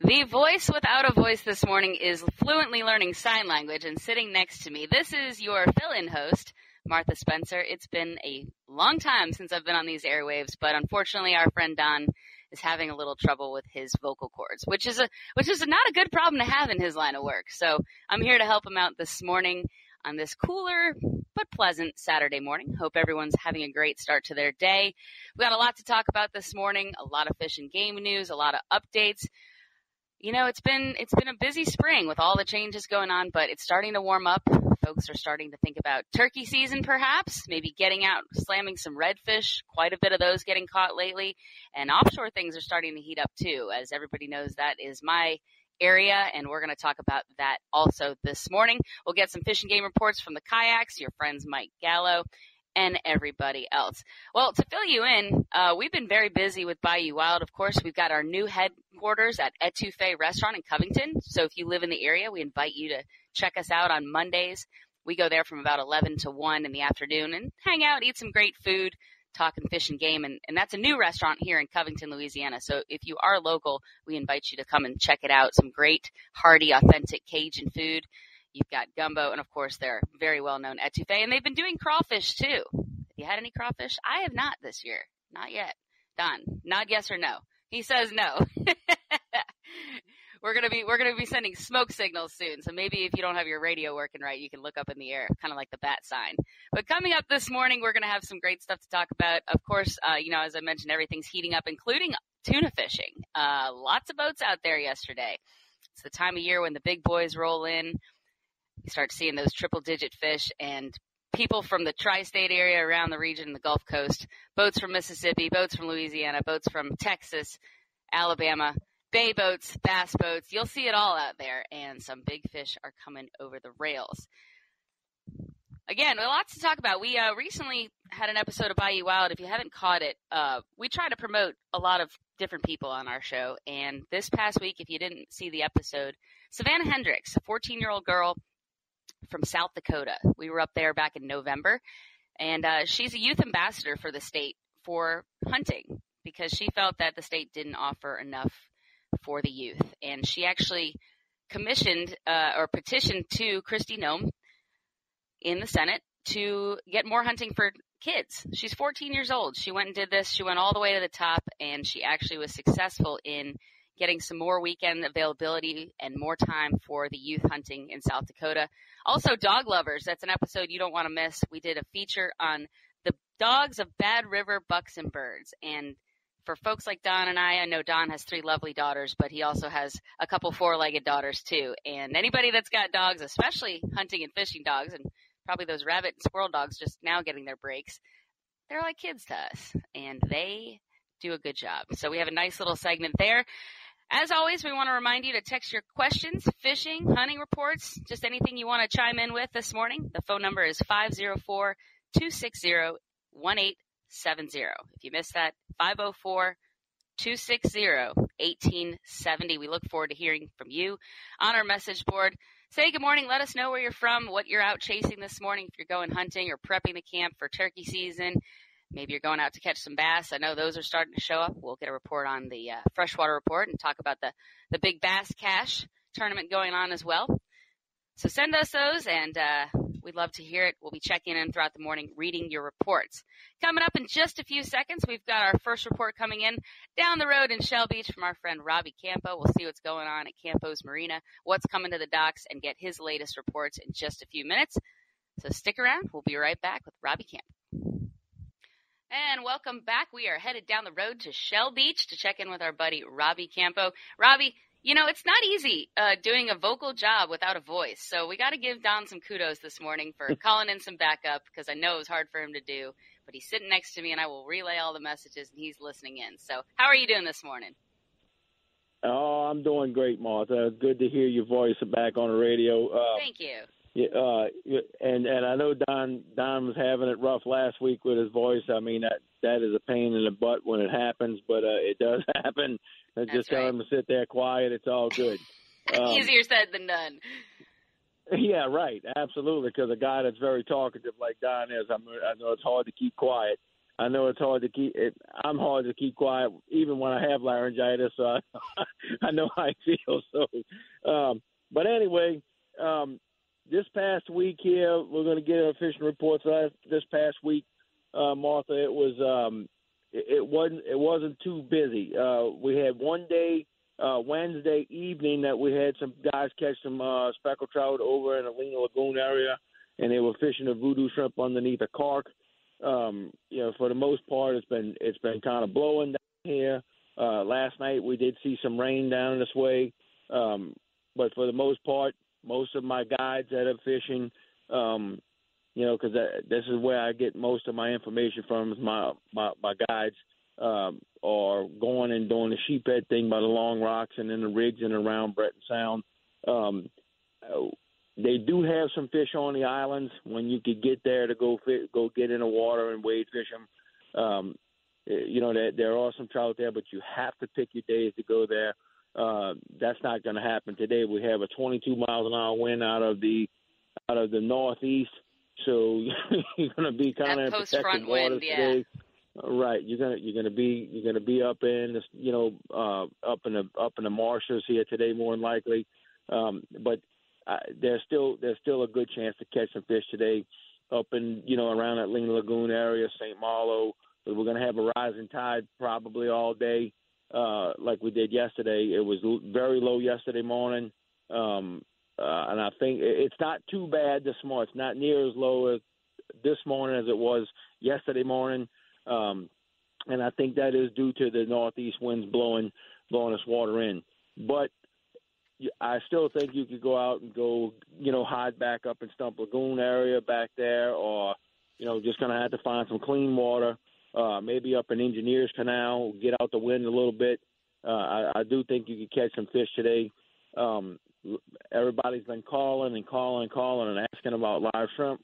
The voice without a voice this morning is fluently learning sign language and sitting next to me. This is your fill in host, Martha Spencer. It's been a long time since I've been on these airwaves, but unfortunately, our friend Don is having a little trouble with his vocal cords, which is a which is not a good problem to have in his line of work. So I'm here to help him out this morning on this cooler but pleasant Saturday morning. Hope everyone's having a great start to their day. We got a lot to talk about this morning, a lot of fish and game news, a lot of updates you know, it's been it's been a busy spring with all the changes going on, but it's starting to warm up. Folks are starting to think about turkey season, perhaps maybe getting out, slamming some redfish. Quite a bit of those getting caught lately, and offshore things are starting to heat up too. As everybody knows, that is my area, and we're going to talk about that also this morning. We'll get some fishing game reports from the kayaks. Your friends Mike Gallo and everybody else. Well, to fill you in, uh, we've been very busy with Bayou Wild. Of course, we've got our new headquarters at Etouffee Restaurant in Covington. So if you live in the area, we invite you to check us out on Mondays. We go there from about 11 to 1 in the afternoon and hang out, eat some great food, talking fish and game. And, and that's a new restaurant here in Covington, Louisiana. So if you are local, we invite you to come and check it out. Some great, hearty, authentic Cajun food. You've got gumbo, and of course, they're very well known etouffee, and they've been doing crawfish too. Have you had any crawfish? I have not this year. Not yet. Don, nod yes or no. He says no. we're gonna be we're gonna be sending smoke signals soon. So maybe if you don't have your radio working right, you can look up in the air, kind of like the bat sign. But coming up this morning, we're gonna have some great stuff to talk about. Of course, uh, you know, as I mentioned, everything's heating up, including tuna fishing. Uh, lots of boats out there yesterday. It's the time of year when the big boys roll in you start seeing those triple digit fish and people from the tri-state area around the region, the Gulf Coast, boats from Mississippi, boats from Louisiana, boats from Texas, Alabama, bay boats, bass boats. You'll see it all out there, and some big fish are coming over the rails. Again, lots to talk about. We uh, recently had an episode of Bayou Wild. If you haven't caught it, uh, we try to promote a lot of different people on our show. And this past week, if you didn't see the episode, Savannah Hendricks, a 14 year old girl from South Dakota. We were up there back in November, and uh, she's a youth ambassador for the state for hunting because she felt that the state didn't offer enough for the youth. And she actually commissioned uh, or petitioned to Kristi Noem in the Senate to get more hunting for kids. She's 14 years old. She went and did this. She went all the way to the top, and she actually was successful in getting some more weekend availability and more time for the youth hunting in South Dakota. Also, dog lovers. That's an episode you don't want to miss. We did a feature on the dogs of Bad River bucks and birds. And for folks like Don and I, I know Don has three lovely daughters, but he also has a couple four legged daughters too. And anybody that's got dogs, especially hunting and fishing dogs, and probably those rabbit and squirrel dogs just now getting their breaks, they're like kids to us. And they do a good job. So we have a nice little segment there. As always, we want to remind you to text your questions, fishing, hunting reports, just anything you want to chime in with this morning. The phone number is 504 260 1870. If you missed that, 504 260 1870. We look forward to hearing from you on our message board. Say good morning. Let us know where you're from, what you're out chasing this morning, if you're going hunting or prepping the camp for turkey season. Maybe you're going out to catch some bass. I know those are starting to show up. We'll get a report on the uh, freshwater report and talk about the, the big bass cash tournament going on as well. So send us those and uh, we'd love to hear it. We'll be checking in throughout the morning, reading your reports. Coming up in just a few seconds, we've got our first report coming in down the road in Shell Beach from our friend Robbie Campo. We'll see what's going on at Campo's Marina, what's coming to the docks, and get his latest reports in just a few minutes. So stick around. We'll be right back with Robbie Campo. And welcome back. We are headed down the road to Shell Beach to check in with our buddy Robbie Campo. Robbie, you know, it's not easy uh, doing a vocal job without a voice. So we got to give Don some kudos this morning for calling in some backup because I know it was hard for him to do. But he's sitting next to me and I will relay all the messages and he's listening in. So how are you doing this morning? Oh, I'm doing great, Martha. Good to hear your voice back on the radio. Uh, Thank you. Yeah, uh, and and I know Don Don was having it rough last week with his voice. I mean that that is a pain in the butt when it happens, but uh, it does happen. And just right. tell him to sit there quiet. It's all good. Um, Easier said than done. Yeah, right. Absolutely. Because a guy that's very talkative like Don is, I'm, I know it's hard to keep quiet. I know it's hard to keep. It, I'm hard to keep quiet, even when I have laryngitis. So I, I know how I feel. So, um, but anyway, um, this past week here, we're going to get our fishing reports. This past week, uh, Martha, it was um, it, it wasn't it wasn't too busy. Uh, we had one day uh, Wednesday evening that we had some guys catch some uh, speckled trout over in the Lena Lagoon area, and they were fishing a voodoo shrimp underneath a cork. Um, you know, for the most part, it's been it's been kind of blowing down here. Uh, last night we did see some rain down this way, um, but for the most part, most of my guides that are fishing, um, you know, because this is where I get most of my information from is my my, my guides um, are going and doing the sheephead thing by the Long Rocks and in the rigs and around Breton Sound. Um, they do have some fish on the islands when you could get there to go fit, go get in the water and wade fish them. Um, you know there, there are some trout there, but you have to pick your days to go there. Uh, that's not going to happen today. We have a 22 miles an hour wind out of the out of the northeast, so you're going to be kind of in protected waters yeah. today. Right, you're gonna you're gonna be you're gonna be up in the, you know uh, up in the up in the marshes here today more than likely, um, but uh, there's still there's still a good chance to catch some fish today up in you know around that Lena Lagoon area, St. Malo. But we're gonna have a rising tide probably all day, uh, like we did yesterday. It was very low yesterday morning, um, uh, and I think it's not too bad this morning. It's not near as low as this morning as it was yesterday morning. Um, and I think that is due to the northeast winds blowing blowing us water in. But I still think you could go out and go, you know, hide back up in Stump Lagoon area back there, or you know, just gonna have to find some clean water. Uh, maybe up in Engineers Canal, get out the wind a little bit. Uh, I, I do think you could catch some fish today. Um, everybody's been calling and calling and calling and asking about live shrimp.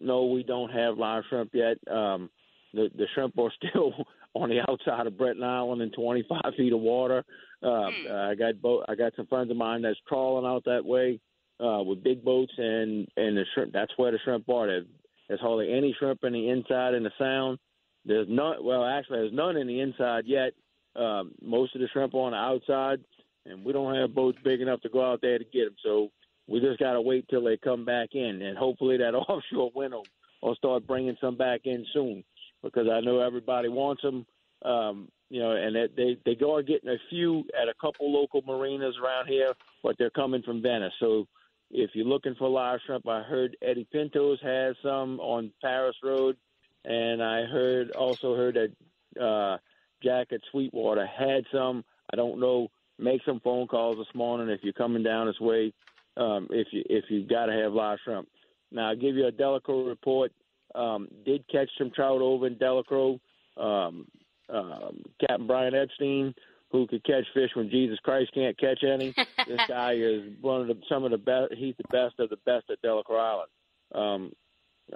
No, we don't have live shrimp yet. Um, the the shrimp are still on the outside of Breton Island in 25 feet of water. Uh, mm. I got boat. I got some friends of mine that's trawling out that way uh, with big boats, and and the shrimp. That's where the shrimp are. There's, there's hardly any shrimp in the inside in the sound. There's none. Well, actually, there's none in the inside yet. Um, most of the shrimp are on the outside, and we don't have boats big enough to go out there to get them. So we just got to wait till they come back in, and hopefully that offshore wind will, will start bringing some back in soon because I know everybody wants them. Um, you know, and they they go are getting a few at a couple local marinas around here, but they're coming from Venice. So if you're looking for live shrimp, I heard Eddie Pintos has some on Paris Road, and I heard also heard that uh, Jack at Sweetwater had some. I don't know. Make some phone calls this morning if you're coming down this way. Um, if you if you got to have live shrimp. Now I'll give you a Delacroix report. Um, did catch some trout over in Delacroix. Um, um, Captain Brian Epstein, who could catch fish when Jesus Christ can't catch any. this guy is one of the some of the best. He's the best of the best at Delacroix Island. Um,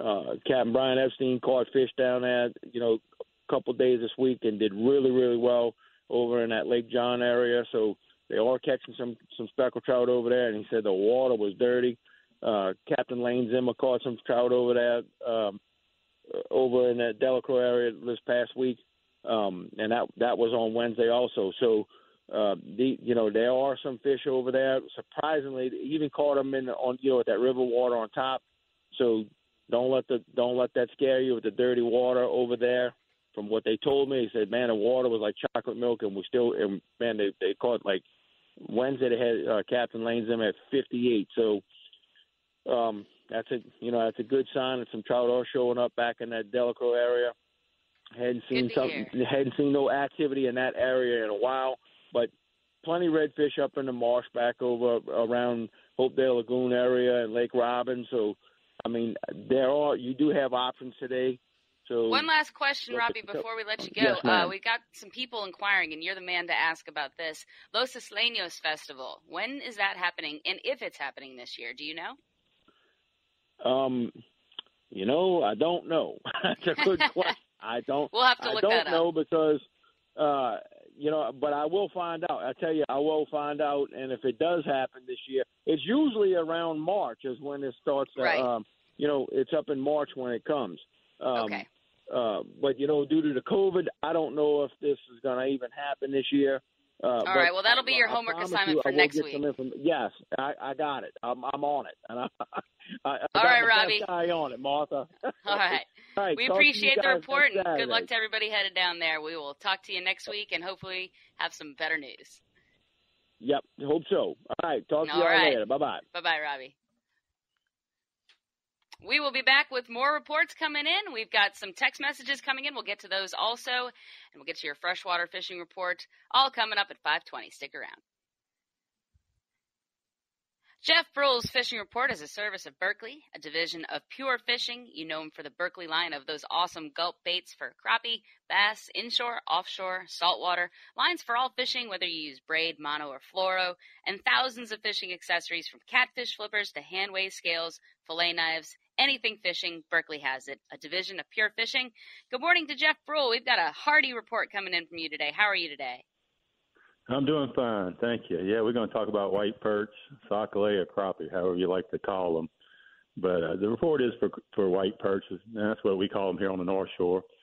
uh, Captain Brian Epstein caught fish down there, you know, a couple days this week and did really really well over in that Lake John area. So they are catching some some speckled trout over there, and he said the water was dirty. Uh, Captain Lane Zimmer caught some trout over there, um, over in that Delacroix area this past week um, and that that was on Wednesday also. So, uh, the you know there are some fish over there. Surprisingly, even caught them in on you know with that river water on top. So don't let the don't let that scare you with the dirty water over there. From what they told me, they said, man, the water was like chocolate milk, and we still and man, they they caught like Wednesday they had uh, Captain Lane's them at 58. So. Um, that's a you know that's a good sign that some trout are showing up back in that Delacroix area. Hadn't seen something. Hadn't seen no activity in that area in a while, but plenty redfish up in the marsh back over around Hopedale Lagoon area and Lake Robin. So, I mean, there are you do have options today. So one last question, Robbie, before we let you go. Yes, uh, we got some people inquiring, and you're the man to ask about this. Los Isleños Festival. When is that happening, and if it's happening this year? Do you know? Um, you know, I don't know. That's a good question. I don't. We'll have to look I don't that know because, uh, you know, but I will find out. I tell you, I will find out. And if it does happen this year, it's usually around March is when it starts. Right. Um, you know, it's up in March when it comes. Um, okay. Uh, but you know, due to the COVID, I don't know if this is going to even happen this year. Uh, All right. Well, that'll be your homework assignment you, for next week. yes, I, I, got it. I'm, I'm on it. And I, I, I All right, Robbie. Eye on it, Martha. All right. All right. We appreciate the report and good luck to everybody headed down there. We will talk to you next week and hopefully have some better news. Yep. Hope so. All right. Talk to you all right. later. Bye bye. Bye bye, Robbie. We will be back with more reports coming in. We've got some text messages coming in. We'll get to those also, and we'll get to your freshwater fishing report all coming up at 520. Stick around. Jeff Brull's Fishing Report is a service of Berkley, a division of Pure Fishing. You know him for the Berkley line of those awesome gulp baits for crappie, bass, inshore, offshore, saltwater, lines for all fishing, whether you use braid, mono, or fluoro, and thousands of fishing accessories from catfish flippers to hand weigh scales, fillet knives, anything fishing, Berkley has it, a division of Pure Fishing. Good morning to Jeff Brull. We've got a hearty report coming in from you today. How are you today? I'm doing fine, thank you. Yeah, we're going to talk about white perch, sac-a-lait, or crappie, however you like to call them. But uh, the report is for for white perches, and that's what we call them here on the North Shore.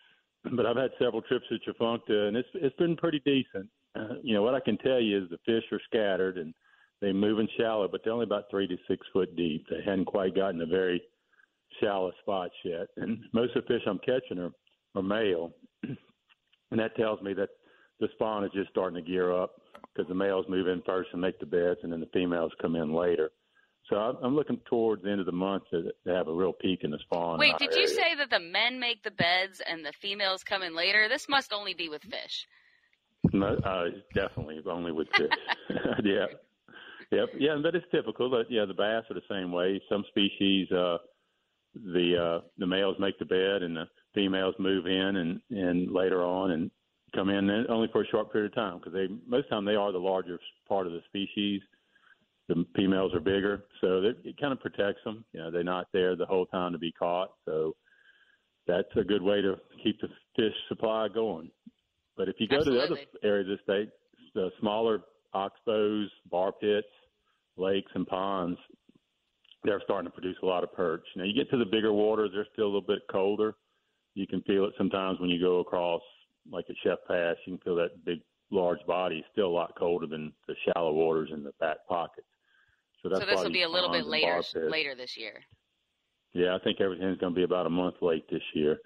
But I've had several trips to Tchefuncte, and it's it's been pretty decent. Uh, you know what I can tell you is the fish are scattered and they move in shallow, but they're only about three to six foot deep. They hadn't quite gotten a very shallow spots yet. And most of the fish I'm catching are, are male. and that tells me that the spawn is just starting to gear up because the males move in first and make the beds, and then the females come in later. So I'm looking towards the end of the month to, to have a real peak in the spawn. Wait, did you say that the men make the beds and the females come in later? This must only be with fish. No, uh, definitely only with fish. yeah, yep, yeah, but it's typical. But yeah, the bass are the same way. Some species, uh, the uh, the males make the bed and the females move in and and later on and come in only for a short period of time because they most of the time they are the larger part of the species. The females are bigger, so it kind of protects them. You know, they're not there the whole time to be caught, so that's a good way to keep the fish supply going. But if you go Absolutely. to the other areas of the state, the smaller oxbows, bar pits, lakes, and ponds, they're starting to produce a lot of perch. Now you get to the bigger waters, they're still a little bit colder. You can feel it sometimes when you go across, like a Chef Pass. You can feel that big, large body is still a lot colder than the shallow waters in the back pockets. So that's so this will be a little bit later later this year. Yeah, I think everything's going to be about a month late this year.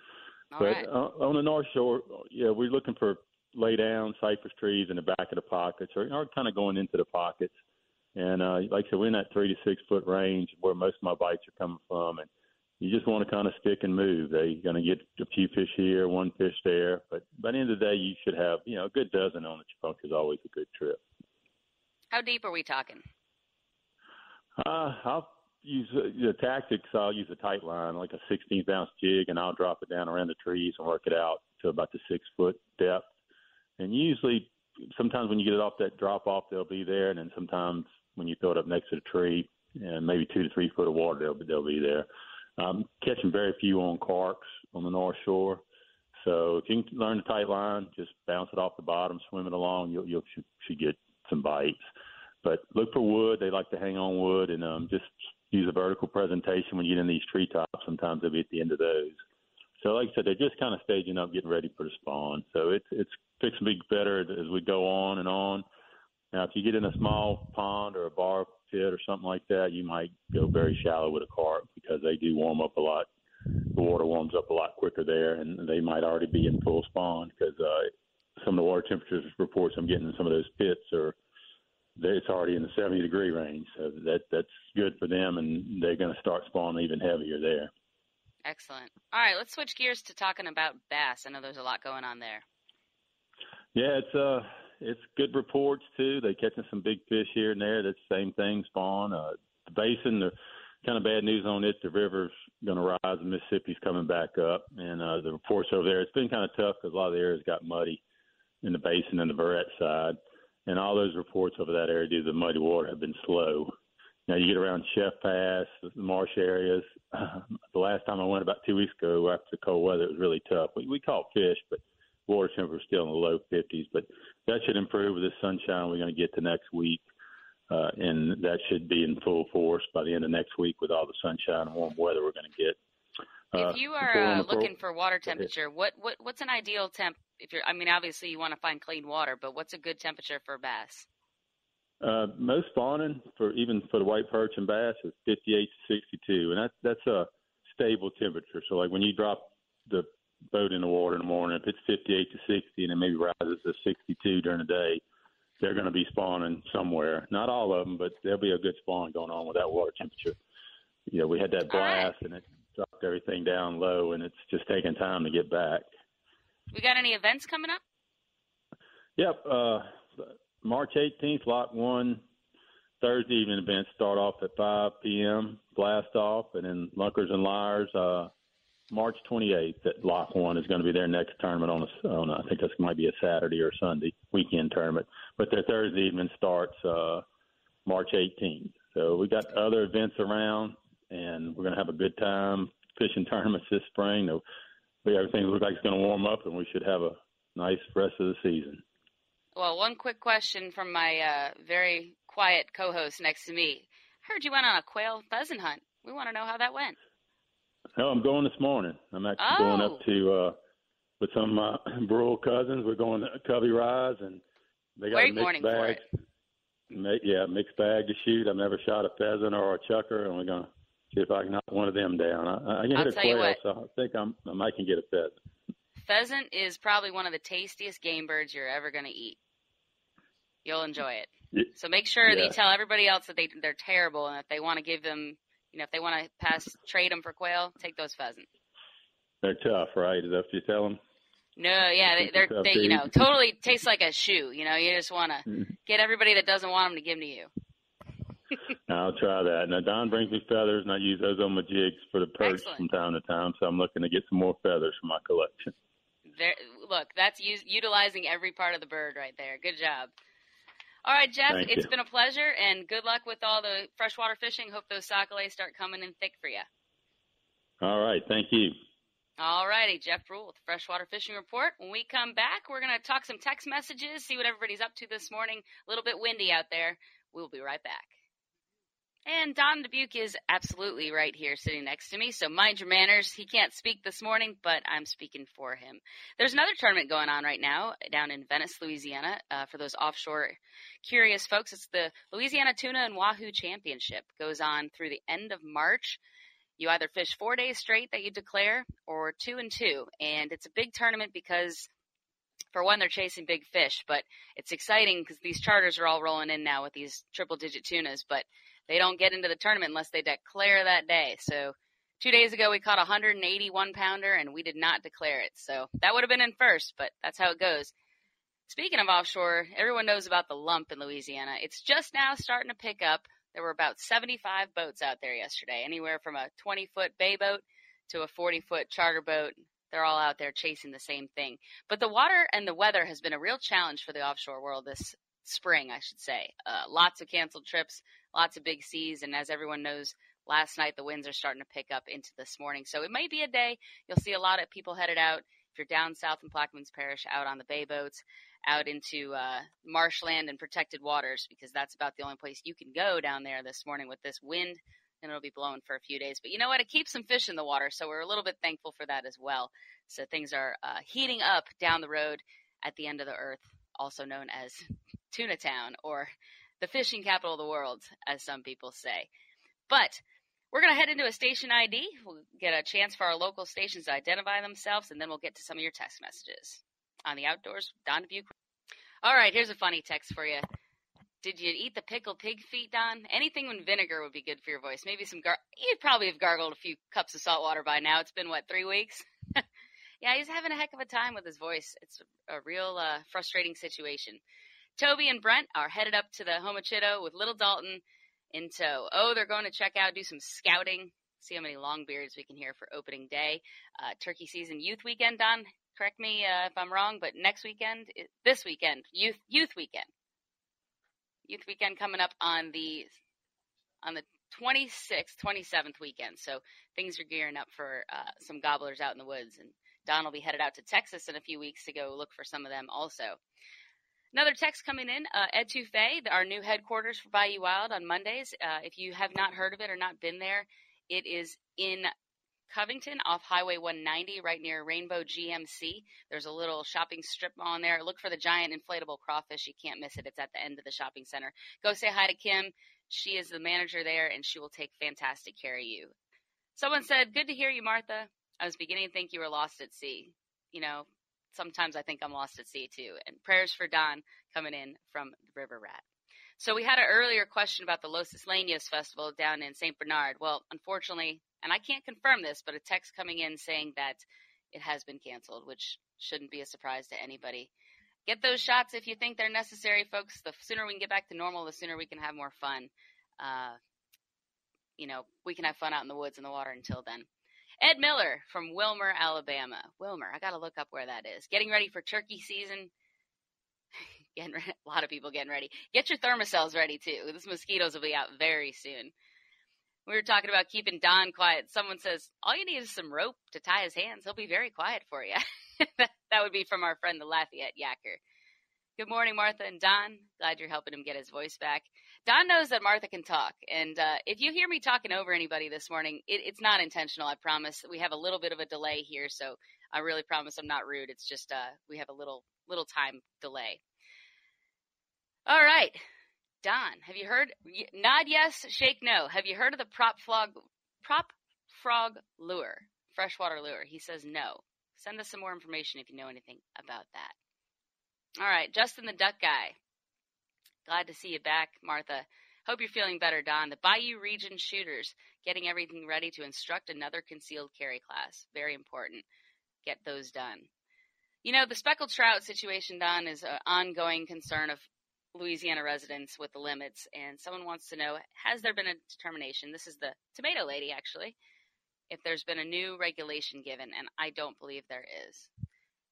All but right. uh, on the North Shore, yeah, we're looking for lay down cypress trees in the back of the pockets, or, or kind of going into the pockets. And uh, like I said, we're in that three to six foot range where most of my bites are coming from, and you just want to kind of stick and move. They're going to get a few fish here, one fish there, but by the end of the day, you should have you know a good dozen on the chunk is always a good trip. How deep are we talking? Uh, I'll use uh, the tactics. I'll use a tight line, like a 16th ounce jig, and I'll drop it down around the trees and work it out to about the six foot depth. And usually, sometimes when you get it off that drop off, they'll be there, and then sometimes when you throw it up next to the tree, and maybe two to three foot of water, they'll be, they'll be there. Um, catching very few on corks on the North Shore. So if you can learn the tight line, just bounce it off the bottom, swim it along, you'll, you'll should, should get some bites. But look for wood. They like to hang on wood, and um, just use a vertical presentation when you get in these treetops. Sometimes they'll be at the end of those. So, like I said, they're just kind of staging up, getting ready for the spawn. So it's it's fixing to be better as we go on and on. Now, if you get in a small pond or a bar pit or something like that, you might go very shallow with a cork because they do warm up a lot. The water warms up a lot quicker there, and they might already be in full spawn because uh, some of the water temperatures reports I'm getting in some of those pits are it's already in the 70 degree range. So that that's good for them, and they're going to start spawning even heavier there. Excellent. All right, let's switch gears to talking about bass. I know there's a lot going on there. Yeah, it's uh it's good reports too. They catching some big fish here and there. That's the same thing spawn. Uh, the basin, the kind of bad news on it. The river's going to rise. The Mississippi's coming back up, and uh, the reports over there. It's been kind of tough because a lot of the areas got muddy in the basin and the Barrett side, and all those reports over that area due to the muddy water have been slow. Now you get around Chef Pass, the marsh areas. the last time I went about two weeks ago after the cold weather, it was really tough. We, we caught fish, but water temperature still in the low 50s. But that should improve with the sunshine we're going to get the next week. Uh, and that should be in full force by the end of next week with all the sunshine and warm weather we're going to get. Uh, if you are uh, looking for water temperature, what, what what's an ideal temp? If you're, I mean, obviously you want to find clean water, but what's a good temperature for bass? Uh, most spawning for even for the white perch and bass is 58 to 62, and that's that's a stable temperature. So like when you drop the boat in the water in the morning, if it's 58 to 60, and it maybe rises to 62 during the day, they're going to be spawning somewhere. Not all of them, but there'll be a good spawn going on with that water temperature. You know, we had that blast right. and it dropped everything down low, and it's just taking time to get back. We got any events coming up? Yep. Uh, March 18th, Lock 1, Thursday evening events start off at 5 p.m., blast off, and then Lunkers and Liars, uh, March 28th at Lock 1 is going to be their next tournament on, a, on a, I think this might be a Saturday or Sunday weekend tournament. But their Thursday evening starts uh, March 18th. So we got other events around, and we're going to have a good time fishing tournaments this spring. Everything looks like it's going to warm up, and we should have a nice rest of the season. Well, one quick question from my uh, very quiet co-host next to me. I heard you went on a quail pheasant hunt. We want to know how that went. No, I'm going this morning. I'm actually oh. going up oh. to uh, with some of my rural cousins. We're going to Covey Rise, and they got Great a mixed bag. Make, yeah, mixed bag to shoot. I've never shot a pheasant or a chukar, and we're going to see if I can knock one of them down. I, I can hit a quail, so I think I'm, I might can get a pheasant. Pheasant is probably one of the tastiest game birds you're ever going to eat. You'll enjoy it. So make sure yeah. that you tell everybody else that they they're terrible, and if they want to give them, you know, if they want to pass trade them for quail, take those pheasant. They're tough, right? Is that what you tell them? No, yeah, they, they're they, you know totally taste like a shoe. You know, you just want to mm-hmm. get everybody that doesn't want them to give them to you. I'll try that. Now Don brings me feathers, and I use those on my jigs for the perch Excellent. from time to time. So I'm looking to get some more feathers for my collection. There, look, that's use, utilizing every part of the bird right there. Good job. All right, Jeff, Thank it's you. been a pleasure, and good luck with all the freshwater fishing. Hope those sac-a-lait start coming in thick for you. All right, thank you. All righty, Jeff Brule with the Freshwater Fishing Report. When we come back, we're going to talk some text messages, see what everybody's up to this morning. A little bit windy out there. We'll be right back. And Don Dubuque is absolutely right here sitting next to me. So mind your manners. He can't speak this morning, but I'm speaking for him. There's another tournament going on right now down in Venice, Louisiana. Uh, for those offshore curious folks, it's the Louisiana Tuna and Wahoo Championship. Goes on through the end of March. You either fish four days straight that you declare or two and two. And it's a big tournament because for one, they're chasing big fish, but it's exciting because these charters are all rolling in now with these triple digit tunas. But they don't get into the tournament unless they declare that day. So two days ago we caught a 181 pounder and we did not declare it. So that would have been in first, but that's how it goes. Speaking of offshore, everyone knows about the lump in Louisiana. It's just now starting to pick up. There were about 75 boats out there yesterday, anywhere from a 20 foot bay boat to a 40 foot charter boat. They're all out there chasing the same thing. But the water and the weather has been a real challenge for the offshore world this spring, I should say. Uh, lots of canceled trips, lots of big seas, and as everyone knows, last night the winds are starting to pick up into this morning. So it might be a day you'll see a lot of people headed out. If you're down south in Plaquemines Parish, out on the bay boats, out into uh, marshland and protected waters, because that's about the only place you can go down there this morning with this wind. And it'll be blowing for a few days. But you know what? It keeps some fish in the water, so we're a little bit thankful for that as well. So things are uh, heating up down the road at the end of the earth, also known as Tuna Town or the fishing capital of the world, as some people say. But we're going to head into a station ID. We'll get a chance for our local stations to identify themselves, and then we'll get to some of your text messages on the outdoors. Don Dubuque. All right, here's a funny text for you. Did you eat the pickled pig feet, Don? Anything with vinegar would be good for your voice. Maybe some gar. You'd probably have gargled a few cups of salt water by now. It's been what three weeks. yeah, he's having a heck of a time with his voice. It's a real uh, frustrating situation. Toby and Brent are headed up to the Homochitto with little Dalton in tow. Oh, they're going to check out, do some scouting, see how many longbeards we can hear for opening day. Uh, turkey season youth weekend, Don. Correct me uh, if I'm wrong, but next weekend, this weekend, youth youth weekend, youth weekend coming up on the on the 26th, 27th weekend. So things are gearing up for uh, some gobblers out in the woods, and Don will be headed out to Texas in a few weeks to go look for some of them also. Another text coming in, uh, Ed Etouffee, our new headquarters for Bayou Wild on Mondays. Uh, if you have not heard of it or not been there, it is in Covington off Highway 190, right near Rainbow GMC. There's a little shopping strip on there. Look for the giant inflatable crawfish. You can't miss it. It's at the end of the shopping center. Go say hi to Kim. She is the manager there, and she will take fantastic care of you. Someone said, Good to hear you, Martha. I was beginning to think you were lost at sea. You know, sometimes I think I'm lost at sea too. And prayers for Don coming in from the River Rat. So we had an earlier question about the Los Isleños Festival down in St. Bernard. Well, unfortunately, and I can't confirm this, but a text coming in saying that it has been canceled, which shouldn't be a surprise to anybody. Get those shots if you think they're necessary, folks. The sooner we can get back to normal, the sooner we can have more fun. Uh, you know, we can have fun out in the woods and the water until then. Ed Miller from Wilmer, Alabama. Wilmer, I got to look up where that is. Getting ready for turkey season. getting re- a lot of people getting ready. Get your Thermacells ready too. These mosquitoes will be out very soon. We were talking about keeping Don quiet. Someone says all you need is some rope to tie his hands. He'll be very quiet for you. that would be from our friend the Lafayette Yacker. Good morning, Martha and Don. Glad you're helping him get his voice back. Don knows that Martha can talk, and uh, if you hear me talking over anybody this morning, it, it's not intentional. I promise. We have a little bit of a delay here, so I really promise I'm not rude. It's just uh, we have a little little time delay. All right, Don, have you heard? Nod yes, shake no. Have you heard of the prop frog prop frog lure, freshwater lure? He says no. Send us some more information if you know anything about that. All right, Justin the Duck Guy. Glad to see you back, Martha. Hope you're feeling better, Don. The Bayou Region Shooters getting everything ready to instruct another concealed carry class. Very important. Get those done. You know, the speckled trout situation, Don, is an ongoing concern of Louisiana residents with the limits. And someone wants to know Has there been a determination? This is the tomato lady, actually. If there's been a new regulation given, and I don't believe there is.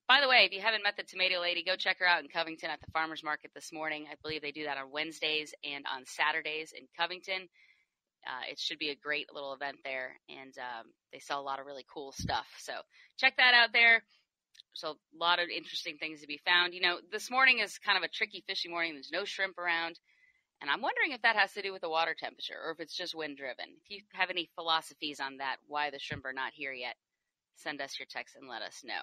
By the way, if you haven't met the Tomato Lady, go check her out in Covington at the Farmers Market this morning. I believe they do that on Wednesdays and on Saturdays in Covington. Uh, it should be a great little event there, and um, they sell a lot of really cool stuff. So check that out there. So a lot of interesting things to be found. You know, this morning is kind of a tricky fishing morning. There's no shrimp around. And I'm wondering if that has to do with the water temperature or if it's just wind driven. If you have any philosophies on that, why the shrimp are not here yet, send us your text and let us know.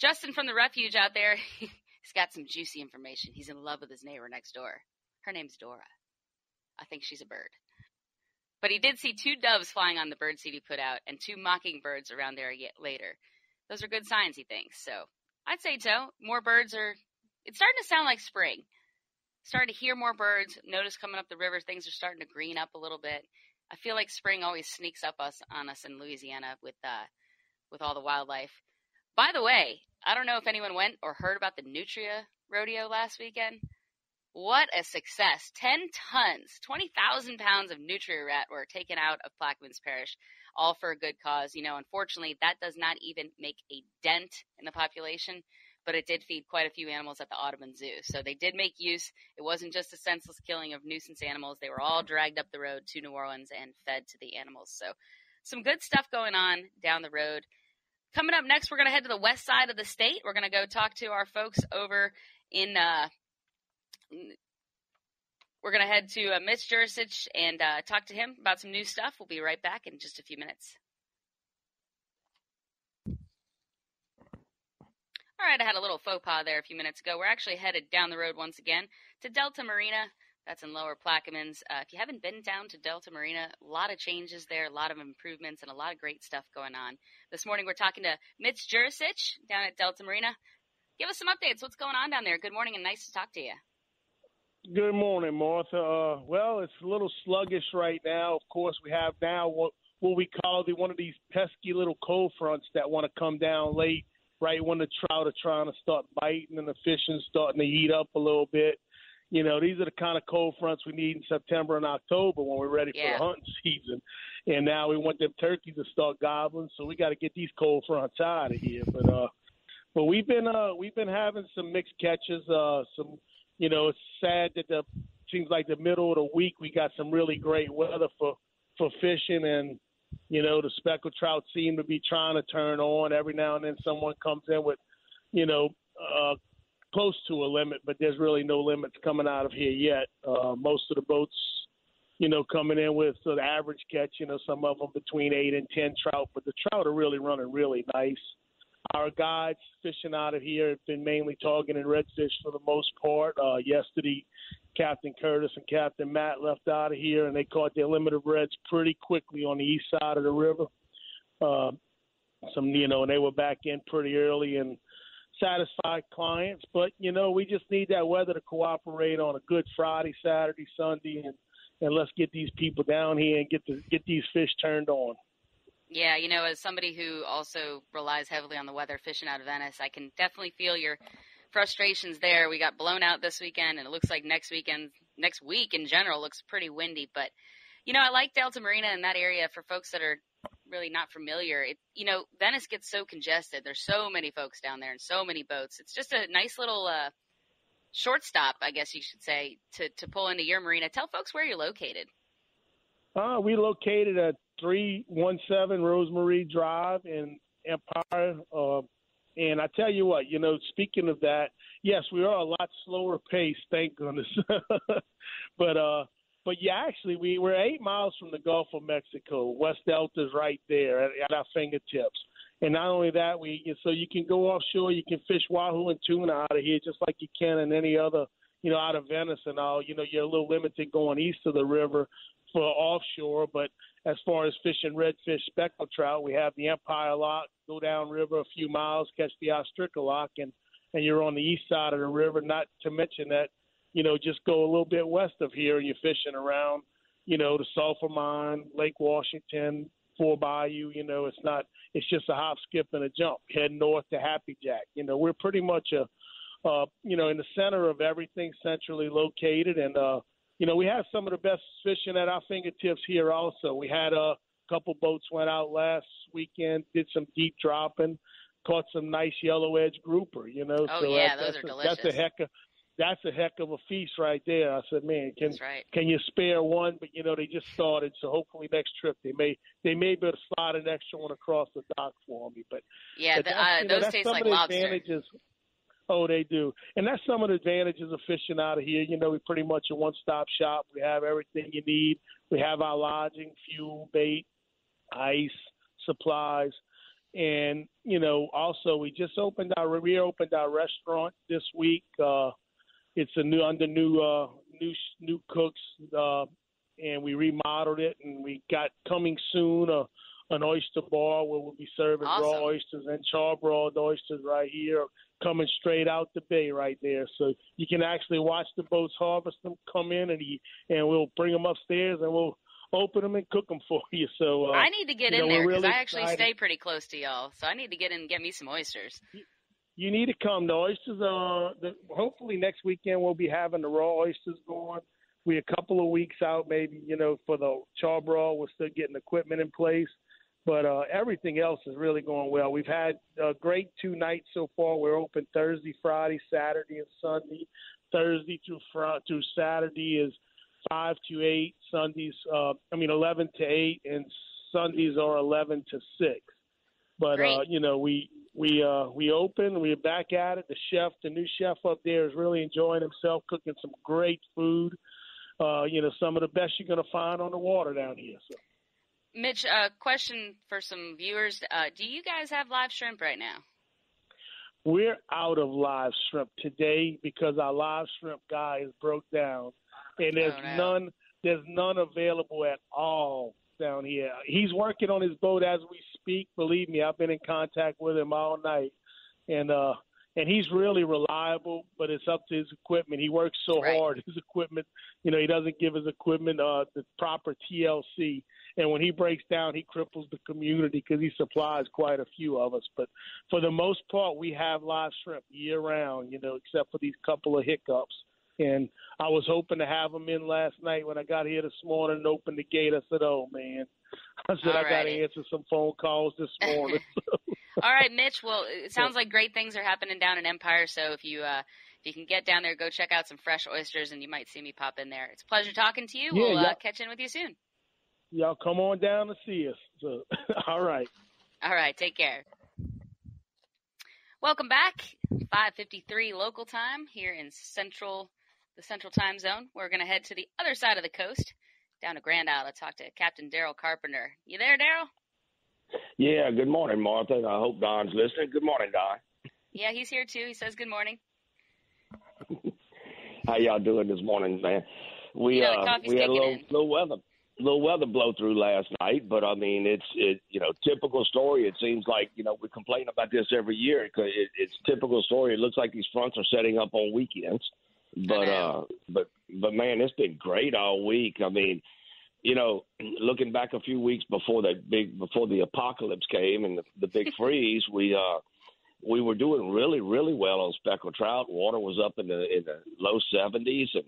Justin from the refuge out there, he's got some juicy information. He's in love with his neighbor next door. Her name's Dora. I think she's a bird. But he did see two doves flying on the bird seed he put out and two mockingbirds around there later. Those are good signs, he thinks. So I'd say so. More birds are, it's starting to sound like spring. Starting to hear more birds. Notice coming up the river, things are starting to green up a little bit. I feel like spring always sneaks up us on us in Louisiana with uh, with all the wildlife. By the way, I don't know if anyone went or heard about the Nutria rodeo last weekend. What a success. 10 tons, 20,000 pounds of Nutria rat were taken out of Plaquemines Parish, all for a good cause. You know, unfortunately, that does not even make a dent in the population, but it did feed quite a few animals at the Audubon Zoo. So they did make use. It wasn't just a senseless killing of nuisance animals. They were all dragged up the road to New Orleans and fed to the animals. So some good stuff going on down the road. Coming up next, we're going to head to the west side of the state. We're going to go talk to our folks over in. Uh, we're going to head to uh, Mitch Jurisich and uh, talk to him about some new stuff. We'll be right back in just a few minutes. All right, I had a little faux pas there a few minutes ago. We're actually headed down the road once again to Delta Marina. That's in Lower Plaquemines. Uh, if you haven't been down to Delta Marina, a lot of changes there, a lot of improvements, and a lot of great stuff going on. This morning we're talking to Mitch Jurisich down at Delta Marina. Give us some updates. What's going on down there? Good morning and nice to talk to you. Good morning, Martha. Uh, well, it's a little sluggish right now. Of course, we have now what, what we call the one of these pesky little cold fronts that want to come down late, right when the trout are trying to start biting and the fishing's starting to heat up a little bit you know, these are the kind of cold fronts we need in September and October when we're ready yeah. for the hunting season. And now we want them turkeys to start gobbling, so we got to get these cold fronts out of here. But uh, but we've been uh we've been having some mixed catches. Uh, some you know, it's sad that the seems like the middle of the week we got some really great weather for for fishing and you know the speckled trout seem to be trying to turn on every now and then someone comes in with you know uh close to a limit, but there's really no limits coming out of here yet. Uh, most of the boats you know, coming in with so the average catch, you know, some of them between eight and ten trout, but the trout are really running really nice. Our guides fishing out of here have been mainly targeting redfish for the most part. Uh, yesterday, Captain Curtis and Captain Matt left out of here, and they caught their limit of reds pretty quickly on the east side of the river. Uh, some, you know, and they were back in pretty early and satisfied clients. But you know, we just need that weather to cooperate on a good Friday, Saturday, Sunday, and and let's get these people down here and get the get these fish turned on. Yeah, you know, as somebody who also relies heavily on the weather fishing out of Venice, I can definitely feel your frustrations there. We got blown out this weekend, and it looks like next weekend, next week in general, looks pretty windy. But you know, I like Delta Marina in that area for folks that are really not familiar. It, you know, Venice gets so congested. There's so many folks down there and so many boats. It's just a nice little uh, shortstop, I guess you should say, to to pull into your marina. Tell folks where you're located. Uh, we located at 317 Rosemary Drive in Empire. Uh, and I tell you what, you know, speaking of that, yes, we are a lot slower pace, thank goodness. but uh, but yeah, actually, we we're eight miles from the Gulf of Mexico. West Delta's right there at, at our fingertips. And not only that, we so you can go offshore, you can fish wahoo and tuna out of here just like you can in any other, you know, out of Venice and all. You know, you're a little limited going east of the river for offshore, but as far as fishing redfish, speckled trout, we have the Empire Lock. Go down river a few miles, catch the Ostrica Lock, and and you're on the east side of the river. Not to mention that, you know, just go a little bit west of here, and you're fishing around, you know, the Sulphur Mine, Lake Washington, Four Bayou. You know, it's not. It's just a hop, skip, and a jump. Head north to Happy Jack. You know, we're pretty much a, uh, you know, in the center of everything, centrally located, and uh, you know, we have some of the best fishing at our fingertips here. Also, we had a couple boats went out last weekend, did some deep dropping, caught some nice yellow edge grouper. You know, oh so yeah, that, those that's are delicious. That's a heck of that's a heck of a feast right there. I said, man, can right. can you spare one? But you know, they just started, so hopefully next trip they may they may be able to slide an extra one across the dock for me. But yeah, but the, uh, know, those that's taste some like of the lobster. Advantages. Oh, they do, and that's some of the advantages of fishing out of here. You know, we pretty much a one-stop shop. We have everything you need. We have our lodging, fuel, bait, ice, supplies, and you know, also we just opened our reopened our restaurant this week. Uh, it's a new under new uh, new new cooks, uh, and we remodeled it, and we got coming soon a an oyster bar where we'll be serving Awesome. raw oysters and charbroiled oysters right here, coming straight out the bay right there. So you can actually watch the boats harvest them, come in, and he, and we'll bring them upstairs and we'll open them and cook them for you. So uh, I need to get in know, there because really I actually excited. stay pretty close to y'all, so I need to get in and get me some oysters. You need to come. The oysters are the, hopefully next weekend we'll be having the raw oysters going. We a couple of weeks out, maybe you know for the charbroil. We're still getting equipment in place, but uh, everything else is really going well. We've had a great two nights so far. We're open Thursday, Friday, Saturday, and Sunday. Thursday through Friday through Saturday is five to eight. Sundays, uh, I mean eleven to eight, and Sundays are eleven to six. But uh, you know, we we uh we open, we're back at it. The chef, the new chef up there is really enjoying himself, cooking some great food. Uh, you know, some of the best you're gonna find on the water down here. So Mitch, a question for some viewers: uh, Do you guys have live shrimp right now? we're out of live shrimp today because our live shrimp guy is broke down, and there's Oh, no. none there's none available at all down here. He's working on his boat as we speak. Believe me, I've been in contact with him all night, and uh, and he's really reliable. But it's up to his equipment. He works so Right. hard. His equipment, you know, he doesn't give his equipment uh, the proper TLC. And when he breaks down, he cripples the community because he supplies quite a few of us. But for the most part, we have live shrimp year round, you know, except for these couple of hiccups. And I was hoping to have them in last night when I got here this morning and opened the gate. I said, "Oh man," I said, "I got to answer some phone calls this morning." All right, Mitch. Well, it sounds like great things are happening down in Empire. So if you uh, if you can get down there, go check out some fresh oysters, and you might see me pop in there. It's a pleasure talking to you. Yeah, we'll uh, catch in with you soon. Y'all come on down to see us. So, all right. All right, take care. Welcome back. 5:53 local time here in central the central time zone. We're going to head to the other side of the coast down to Grand Isle to talk to Captain Daryl Carpenter. You there, Daryl? Yeah, good morning, Martha. I hope Don's listening. Good morning, Don. Yeah, he's here too. He says good morning. How y'all doing this morning, man? We You know, uh we had a little in. little weather little weather blow through last night, but I mean it's it you know typical story. It seems like you know we complain about this every year because it, it's typical story. It looks like these fronts are setting up on weekends, but uh but but man, it's been great all week. I mean. You know, looking back a few weeks before that big before the apocalypse came and the, the big freeze, we uh we were doing really, really well on speckled trout. Water was up in the in the low seventies, and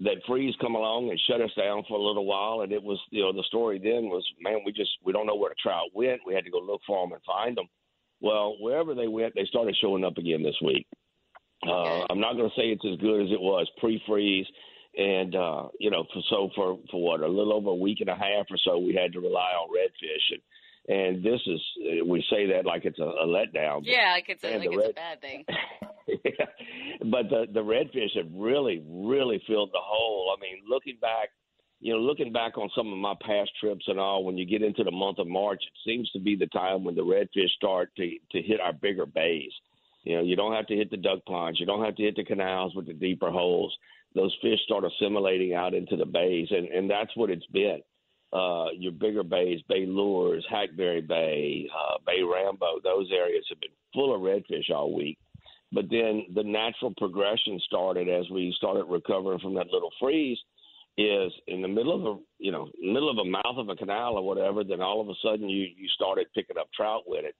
that freeze come along and shut us down for a little while. And it was, you know, the story then was, man, we just we don't know where the trout went. We had to go look for them and find them. Well, wherever they went, they started showing up again this week. Uh, I'm not going to say it's as good as it was pre-freeze, and uh, you know, for, so for for what a little over a week and a half or so, we had to rely on redfish, and and this is we say that like it's a, a letdown. Yeah, like it's a, like it's a bad thing. but the the redfish have really really filled the hole. I mean, looking back, you know, looking back on some of my past trips and all, when you get into the month of March, it seems to be the time when the redfish start to to hit our bigger bays. You know, you don't have to hit the duck ponds, you don't have to hit the canals with the deeper holes. Those fish start assimilating out into the bays, and and that's what it's been. Uh, your bigger bays, Bay L'Ours, Hackberry Bay, uh, Bay Rambo, those areas have been full of redfish all week. But then the natural progression started as we started recovering from that little freeze. Is in the middle of a you know middle of a mouth of a canal or whatever, then all of a sudden you you started picking up trout with it.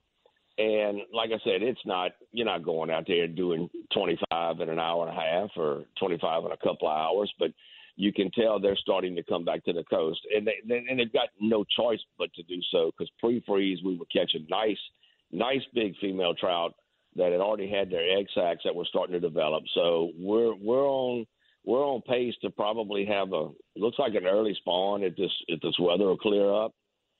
And like I said, it's not you're not going out there doing 25 in an hour and a half or 25 in a couple of hours, but you can tell they're starting to come back to the coast, and they they- and they've got no choice but to do so because pre-freeze we were catching nice, nice big female trout that had already had their egg sacs that were starting to develop. So we're we're on we're on pace to probably have a looks like an early spawn if this if this weather will clear up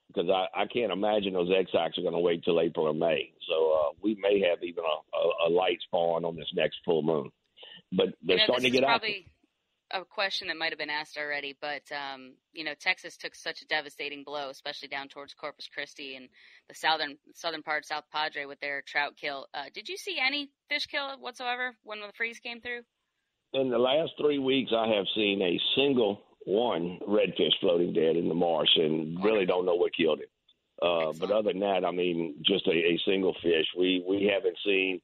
because I, I can't imagine those sacs are going to wait till April or May. So uh, we may have even a, a, a light spawn on this next full moon. But they're you know, starting to get out. probably a question that might have been asked already, but um, you know, Texas took such a devastating blow, especially down towards Corpus Christi and the southern southern part, South Padre, with their trout kill. Uh, did you see any fish kill whatsoever when the freeze came through? in the last three weeks, I have seen a single one redfish floating dead in the marsh, and really don't know what killed him. Uh, but other than that, I mean, just a, a single fish. We we haven't seen.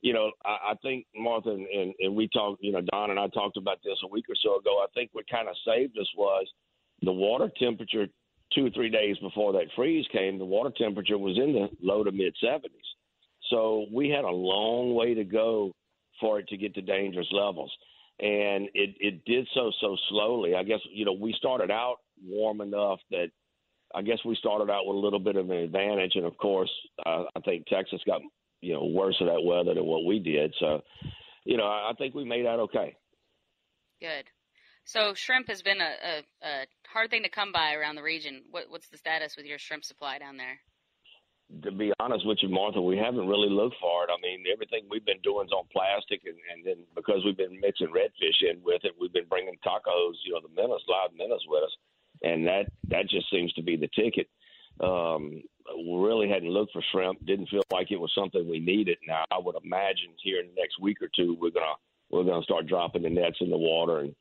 You know, I, I think Martha and, and, and we talked. You know, Don and I talked about this a week or so ago. I think what kind of saved us was the water temperature. Two or three days before that freeze came, the water temperature was in the low to mid 70s. So we had a long way to go for it to get to dangerous levels. And it, it did so so slowly. I guess, you know, we started out warm enough that I guess we started out with a little bit of an advantage. And of course, uh, I think Texas got, you know, worse of that weather than what we did. So, you know, I I think we made out okay. Good. So shrimp has been a, a, a hard thing to come by around the region. What, what's the status with your shrimp supply down there? To be honest with you, Martha, we haven't really looked for it. I mean, everything we've been doing is on plastic, and, and then because we've been mixing redfish in with it, we've been bringing cockahos, you know, the minnows, live minnows with us, and that that just seems to be the ticket. Um, we really hadn't looked for shrimp. Didn't feel like it was something we needed. Now, I would imagine here in the next week or two, we're gonna we're gonna start dropping the nets in the water, and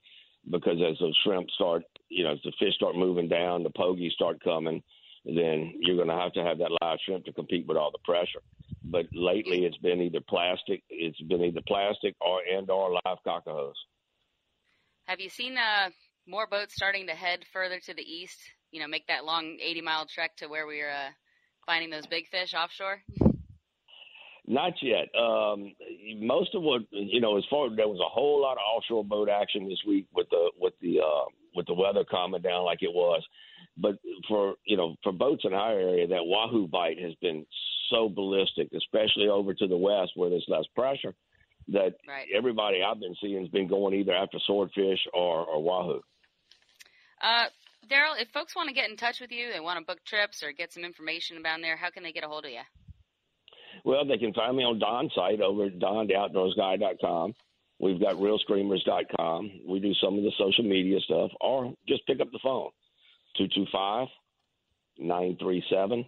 because as those shrimp start, you know, as the fish start moving down, the pogies start coming then you're going to have to have that live shrimp to compete with all the pressure. But lately, it's been either plastic, it's been either plastic or and or live cockahos. Have you seen uh, more boats starting to head further to the east? You know, make that long 80 mile trek to where we're uh, finding those big fish offshore? Not yet. Um, most of what you know, as far there was a whole lot of offshore boat action this week with the with the uh, with the weather calming down like it was. But for you know, for boats in our area, that wahoo bite has been so ballistic, especially over to the west where there's less pressure. That Right. everybody I've been seeing has been going either after swordfish or, or wahoo. Uh, Daryl, if folks want to get in touch with you, they want to book trips or get some information about there, how can they get a hold of you? Well, they can find me on Don's site over at dontheoutdoorsguy.com. We've got realscreamers.com. We do some of the social media stuff, or just pick up the phone 225 937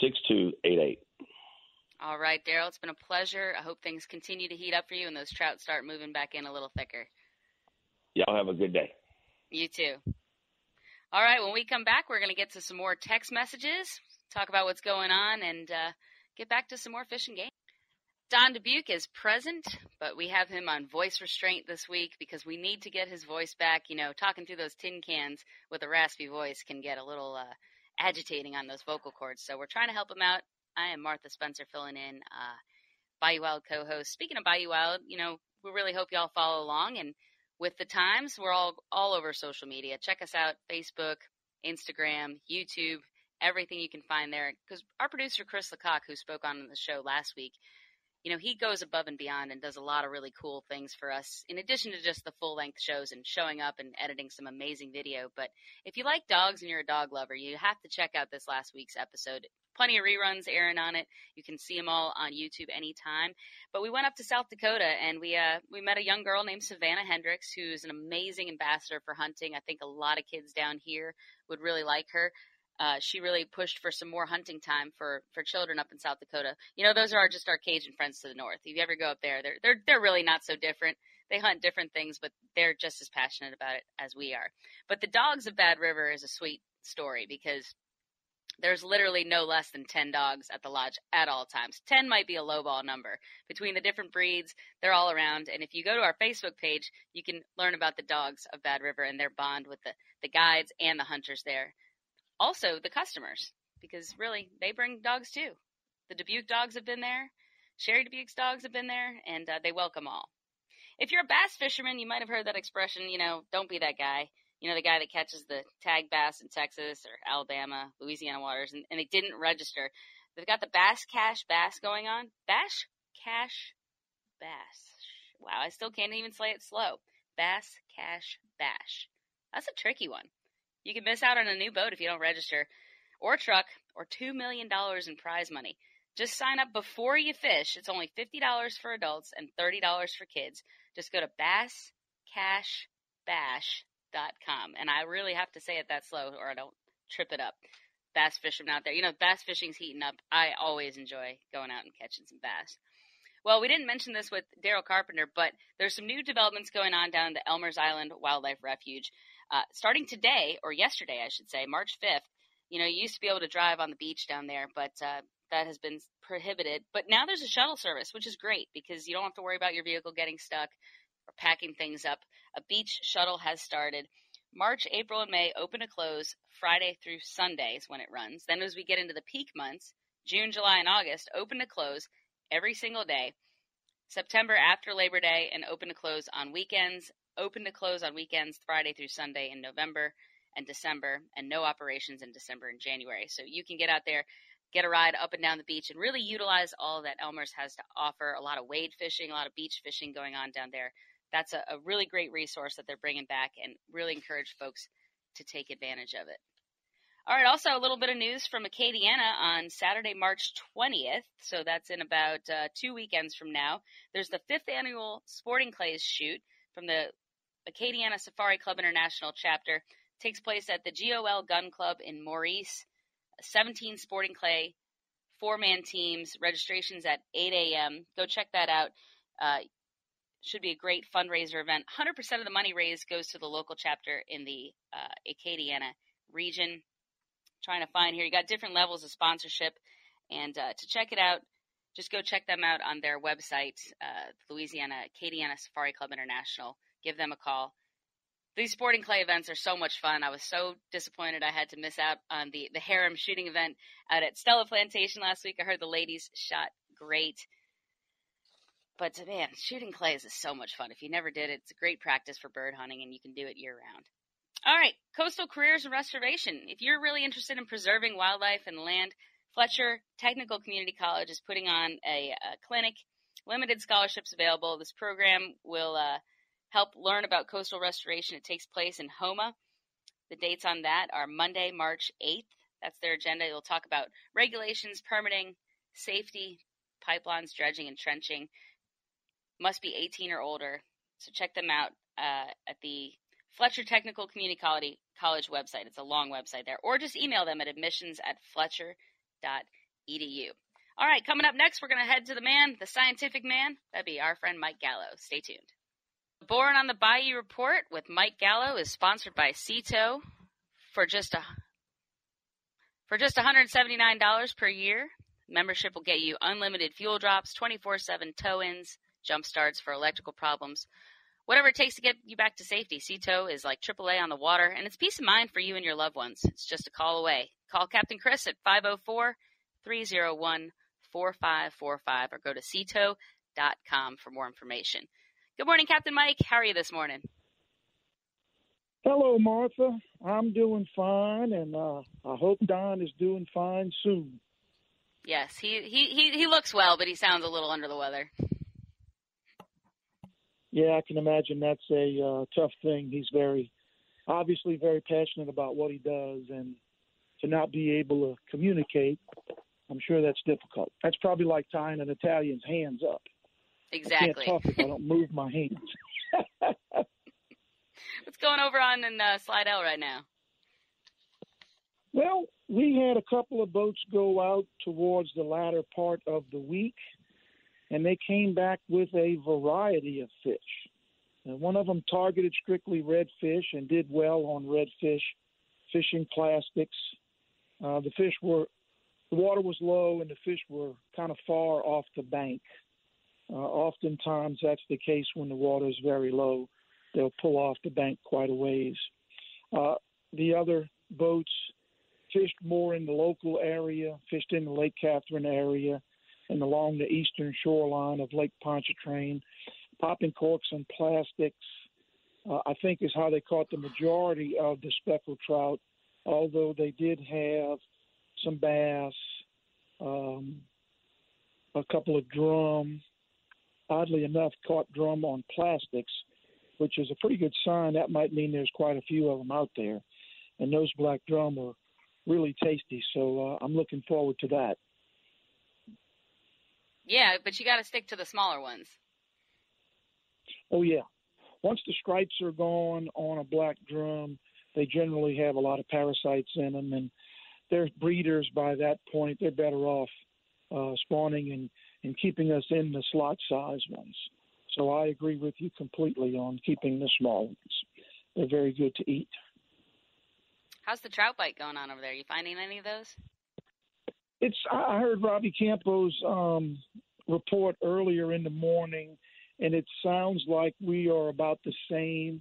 6288. All right, Daryl, it's been a pleasure. I hope things continue to heat up for you and those trout start moving back in a little thicker. Y'all have a good day. You too. All right, when we come back, we're going to get to some more text messages, talk about what's going on, and uh, get back to some more fishing game. Don Dubuc is present, but we have him on voice restraint this week because we need to get his voice back. You know, talking through those tin cans with a raspy voice can get a little uh, agitating on those vocal cords. So we're trying to help him out. I am Martha Spencer filling in, uh, Bayou Wild co-host. Speaking of Bayou Wild, you know, we really hope y'all follow along and with the times, we're all all over social media. Check us out: Facebook, Instagram, YouTube, everything you can find there. Because our producer Chris Lecoq, who spoke on the show last week, you know, he goes above and beyond and does a lot of really cool things for us, in addition to just the full length shows and showing up and editing some amazing video. But if you like dogs and you're a dog lover, you have to check out this last week's episode. Plenty of reruns airing on it. You can see them all on YouTube anytime. But we went up to South Dakota and we uh, we met a young girl named Savannah Hendricks, who's an amazing ambassador for hunting. I think a lot of kids down here would really like her uh, she really pushed for some more hunting time for for children up in South Dakota. You know, those are just our Cajun friends to the north. If you ever go up there, they're they're they're really not so different. They hunt different things, but they're just as passionate about it as we are. But the dogs of Bad River is a sweet story because there's literally no less than 10 dogs at the lodge at all times. 10 might be a lowball number. Between the different breeds, they're all around. And if you go to our Facebook page, you can learn about the dogs of Bad River and their bond with the, the guides and the hunters there also the customers, because really they bring dogs too. The Dubuc dogs have been there, Sherry Dubuc's dogs have been there, and uh, they welcome all. If you're a bass fisherman, you might have heard that expression, you know, don't be that guy. You know, the guy that catches the tag bass in Texas or Alabama, Louisiana waters, and, and they didn't register. They've got the Bass Cash Bass going on. Bass Cash Bass. Wow, I still can't even say it slow. Bass Cash Bash. That's a tricky one. You can miss out on a new boat if you don't register, or truck, or $2 million in prize money. Just sign up before you fish. It's only $50 for adults and $30 for kids. Just go to basscashbash.com. And I really have to say it that slow or I don't trip it up. Bass fishermen out there. You know, bass fishing's heating up. I always enjoy going out and catching some bass. Well, we didn't mention this with Daryl Carpenter, but there's some new developments going on down at the Elmer's Island Wildlife Refuge. Uh, starting today, or yesterday, I should say, March 5th, you know, you used to be able to drive on the beach down there, but uh, that has been prohibited. But now there's a shuttle service, which is great because you don't have to worry about your vehicle getting stuck or packing things up. A beach shuttle has started. March, April, and May open to close Friday through Sundays when it runs. Then, as we get into the peak months, June, July, and August, open to close every single day. September after Labor Day and open to close on weekends open to close on weekends Friday through Sunday in November and December, and no operations in December and January. So you can get out there, get a ride up and down the beach, and really utilize all that Elmer's has to offer. A lot of wade fishing, a lot of beach fishing going on down there. That's a, a really great resource that they're bringing back, and really encourage folks to take advantage of it. All right, also a little bit of news from Acadiana on Saturday, March 20th. So that's in about uh, two weekends from now. There's the fifth annual Sporting Clays shoot from the Acadiana Safari Club International chapter takes place at the GOL Gun Club in Maurice. 17 sporting clay, four man teams, registrations at 8 a.m. Go check that out. Uh, should be a great fundraiser event. 100% of the money raised goes to the local chapter in the uh, Acadiana region. Trying to find here, you got different levels of sponsorship, and uh, to check it out, just go check them out on their website, uh, Louisiana Acadiana Safari Club International give them a call. These sporting clay events are so much fun. I was so disappointed I had to miss out on the, the harem shooting event out at Stella Plantation last week. I heard the ladies shot great. But man, shooting clays is so much fun. If you never did it, it's a great practice for bird hunting and you can do it year round. All right, coastal careers and restoration. If you're really interested in preserving wildlife and land, Fletcher Technical Community College is putting on a, a clinic. Limited scholarships available. This program will uh, help learn about coastal restoration. It takes place in Houma. The dates on that are Monday, March 8th. That's their agenda. They'll talk about regulations, permitting, safety, pipelines, dredging, and trenching. must be 18 or older. So check them out uh, at the Fletcher Technical Community College website. It's a long website there. Or just email them at admissions at fletcher.edu. All right, coming up next, we're going to head to the man, the scientific man. That'd be our friend Mike Gallo. Stay tuned. Born on the Bayou Report with Mike Gallo is sponsored by Sea-Tow for just a for just $179 per year. Membership will get you unlimited fuel drops, 24/7 tow-ins, jump starts for electrical problems, whatever it takes to get you back to safety. Sea-Tow is like AAA on the water, and it's peace of mind for you and your loved ones. It's just a call away. Call Captain Chris at 504 301 4545 or go to seatow.com for more information. Good morning, Captain Mike. How are you this morning? Hello, Martha. I'm doing fine, and uh, I hope Don is doing fine soon. Yes, he, he, he, he looks well, but he sounds a little under the weather. Yeah, I can imagine that's a uh, tough thing. He's very, obviously, very passionate about what he does, and to not be able to communicate, I'm sure that's difficult. That's probably like tying an Italian's hands up. Exactly. I can't talk if I don't move my hands. What's going over on in uh, Slidell right now? Well, we had a couple of boats go out towards the latter part of the week, and they came back with a variety of fish. And one of them targeted strictly redfish and did well on redfish, fishing plastics. Uh, the fish were, the water was low, and the fish were kind of far off the bank. Uh, oftentimes, that's the case when the water is very low. They'll pull off the bank quite a ways. Uh, the other boats fished more in the local area, fished in the Lake Catherine area, and along the eastern shoreline of Lake Pontchartrain, popping corks and plastics. Uh, I think is how they caught the majority of the speckled trout, although they did have some bass, um, a couple of drum. Oddly enough, caught drum on plastics, which is a pretty good sign. That might mean there's quite a few of them out there. And those black drum are really tasty. So uh, I'm looking forward to that. Yeah, but you got to stick to the smaller ones. Oh yeah. Once the stripes are gone on a black drum, they generally have a lot of parasites in them, and they're breeders by that point. They're better off uh, spawning and, and keeping us in the slot size ones. So I agree with you completely on keeping the small ones. They're very good to eat. How's the trout bite going on over there? Are you finding any of those? It's. I heard Robbie Campo's um, report earlier in the morning, and it sounds like we are about the same.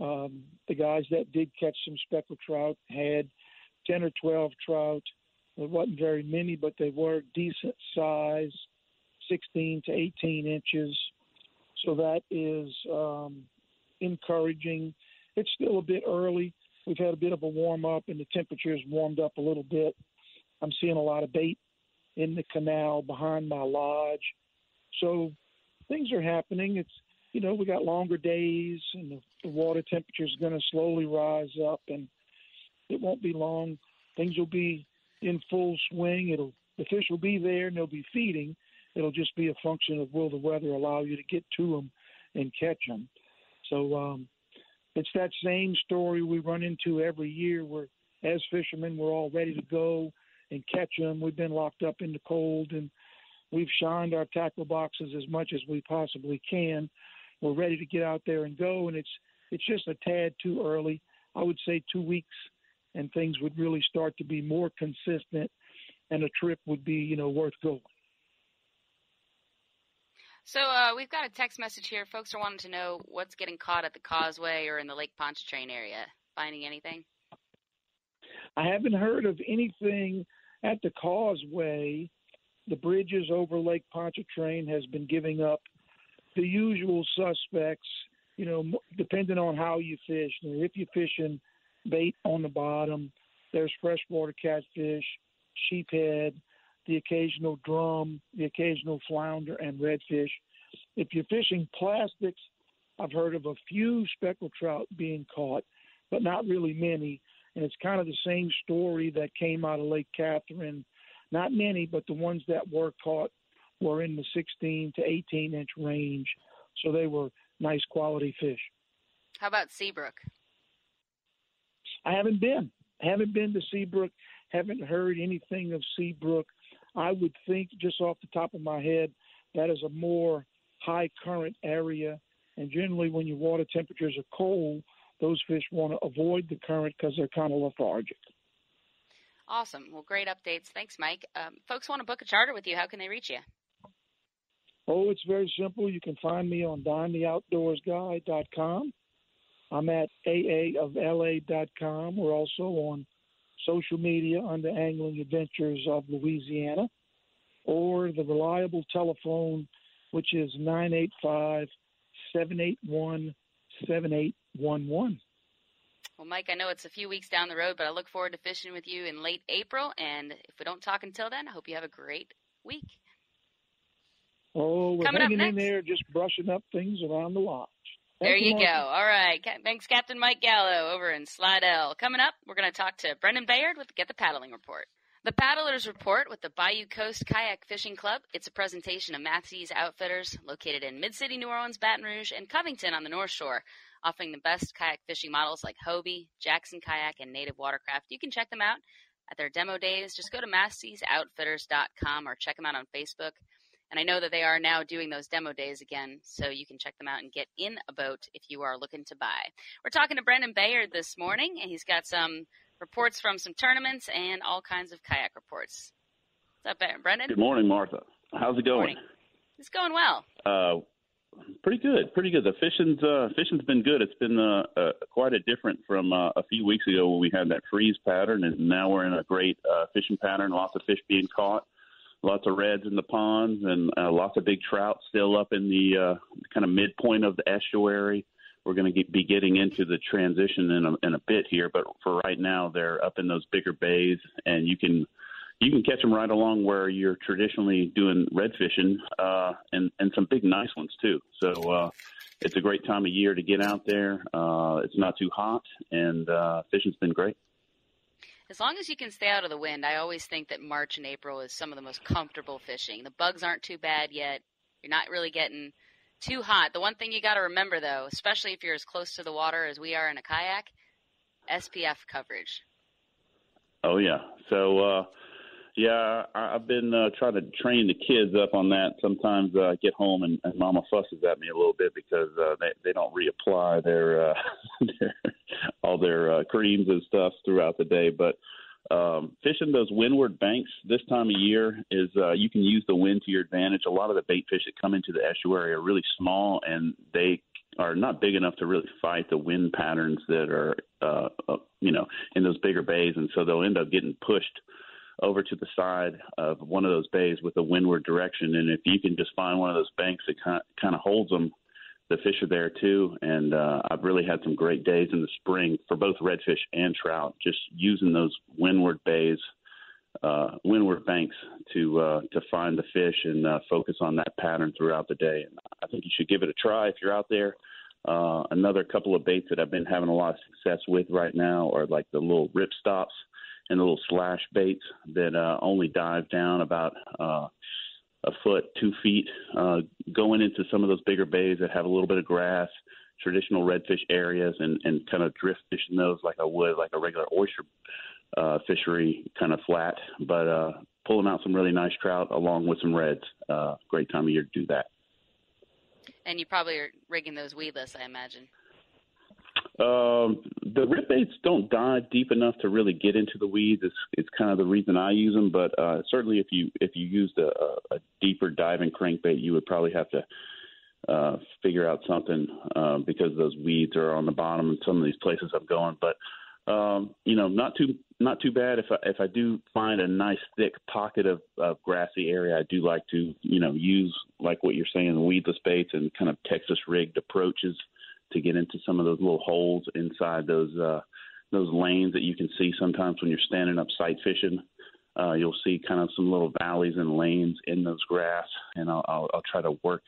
Um, the guys that did catch some speckled trout had ten or twelve trout. There wasn't very many, but they were decent size, sixteen to eighteen inches. So that is um, encouraging. It's still a bit early We've had a bit of a warm up, and the temperature's warmed up a little bit. I'm seeing a lot of bait in the canal behind my lodge. So things are happening. It's you know we got longer days, and the, the water temperature is going to slowly rise up, and it won't be long. Things will be in full swing. It'll the fish will be there, and they'll be feeding. It'll just be a function of will the weather allow you to get to them and catch them. So um, it's that same story we run into every year where as fishermen we're all ready to go and catch them we've been locked up in the cold and we've shined our tackle boxes as much as we possibly can. We're ready to get out there and go and it's it's just a tad too early. I would say two weeks and things would really start to be more consistent and a trip would be you know worth going so uh, we've got a text message here. Folks are wanting to know what's getting caught at the causeway or in the Lake Pontchartrain area. Finding anything? I haven't heard of anything at the causeway. The bridges over Lake Pontchartrain has been giving up the usual suspects. You know, depending on how you fish. If you're fishing bait on the bottom, there's freshwater catfish, sheephead, the occasional drum, the occasional flounder, and redfish. If you're fishing plastics, I've heard of a few speckled trout being caught, but not really many. And it's kind of the same story that came out of Lake Catherine. Not many, but the ones that were caught were in the 16 to 18 inch range So they were nice quality fish. How about Seabrook? I haven't been. Haven't been to Seabrook. Haven't heard anything of Seabrook. I would think, just off the top of my head, that is a more high current area. And generally, when your water temperatures are cold, those fish want to avoid the current because they're kind of lethargic. Awesome. Well, great updates. Thanks, Mike. Um, folks want to book a charter with you. How can they reach you? Oh, it's very simple. You can find me on dontheoutdoorsguy.com. I'm at aaofla.com. We're also on social media under Angling Adventures of Louisiana or the reliable telephone, which is 985 781 7811. Well, Mike, I know it's a few weeks down the road, but I look forward to fishing with you in late April. And if we don't talk until then, I hope you have a great week. Oh, we're Coming hanging in there, just brushing up things around the lodge. There you go. All right. Thanks, Captain Mike Gallo over in Slidell. Coming up, we're going to talk to Brendan Bayard with Get the Paddling Report. The Paddlers Report with the Bayou Coast Kayak Fishing Club. It's a presentation of Massey's Outfitters located in Mid-City, New Orleans, Baton Rouge, and Covington on the North Shore offering the best kayak fishing models like Hobie, Jackson Kayak, and Native Watercraft. You can check them out at their demo days. Just go to Massey'sOutfitters.com or check them out on Facebook. And I know that they are now doing those demo days again, so you can check them out and get in a boat if you are looking to buy. We're talking to Brendan Bayard this morning, and he's got some reports from some tournaments and all kinds of kayak reports. What's up, Brendan? Good morning, Martha. How's it going? It's going well. Uh, Pretty good, pretty good. The fishing's uh, fishing's been good. It's been uh, uh, quite a different from uh, a few weeks ago when we had that freeze pattern, and now we're in a great uh, fishing pattern. Lots of fish being caught, lots of reds in the ponds, and uh, lots of big trout still up in the uh, kind of midpoint of the estuary. We're going to be getting into the transition in a, in a bit here, but for right now, they're up in those bigger bays, and you can you can catch them right along where you're traditionally doing red fishing, uh, and and some big nice ones too. So uh, it's a great time of year to get out there. Uh, it's not too hot, and uh, fishing's been great. As long as you can stay out of the wind, I always think that March and April is some of the most comfortable fishing. The bugs aren't too bad yet. You're not really getting too hot. The one thing you got to remember, though, especially if you're as close to the water as we are in a kayak, SPF coverage. Oh yeah. So uh, yeah, I, I've been uh, trying to train the kids up on that. Sometimes uh, I get home and, and Mama fusses at me a little bit because uh, they they don't reapply their, uh, their all their uh, creams and stuff throughout the day. But um, fishing those windward banks this time of year is uh, you can use the wind to your advantage. A lot of the bait fish that come into the estuary are really small and they are not big enough to really fight the wind patterns that are uh, uh, you know in those bigger bays, and so they'll end up getting pushed over to the side of one of those bays with a windward direction. And if you can just find one of those banks that kind of, holds them, the fish are there too. And uh, I've really had some great days in the spring for both redfish and trout, just using those windward bays, uh, windward banks to uh, to find the fish and uh, focus on that pattern throughout the day. And I think you should give it a try if you're out there. Uh, another couple of baits that I've been having a lot of success with right now are like the little rip stops and little slash baits that uh, only dive down about uh, a foot, two feet, uh, going into some of those bigger bays that have a little bit of grass, traditional redfish areas, and, and kind of drift fishing those like I would like a regular oyster uh, fishery, kind of flat, but uh, pulling out some really nice trout along with some reds. Uh, great time of year to do that. And you probably are rigging those weedless, I imagine. Um, the rip baits don't dive deep enough to really get into the weeds. It's, it's kind of the reason I use them. But uh, certainly, if you if you used a, a deeper diving crankbait, you would probably have to uh, figure out something uh, because those weeds are on the bottom in some of these places I'm going. But um, you know, not too not too bad. If I if I do find a nice thick pocket of, of grassy area, I do like to you know use like what you're saying, the weedless baits and kind of Texas rigged approaches to get into some of those little holes inside those uh, those lanes that you can see sometimes when you're standing up sight fishing. Uh, you'll see kind of some little valleys and lanes in those grass, and I'll, I'll, I'll try to work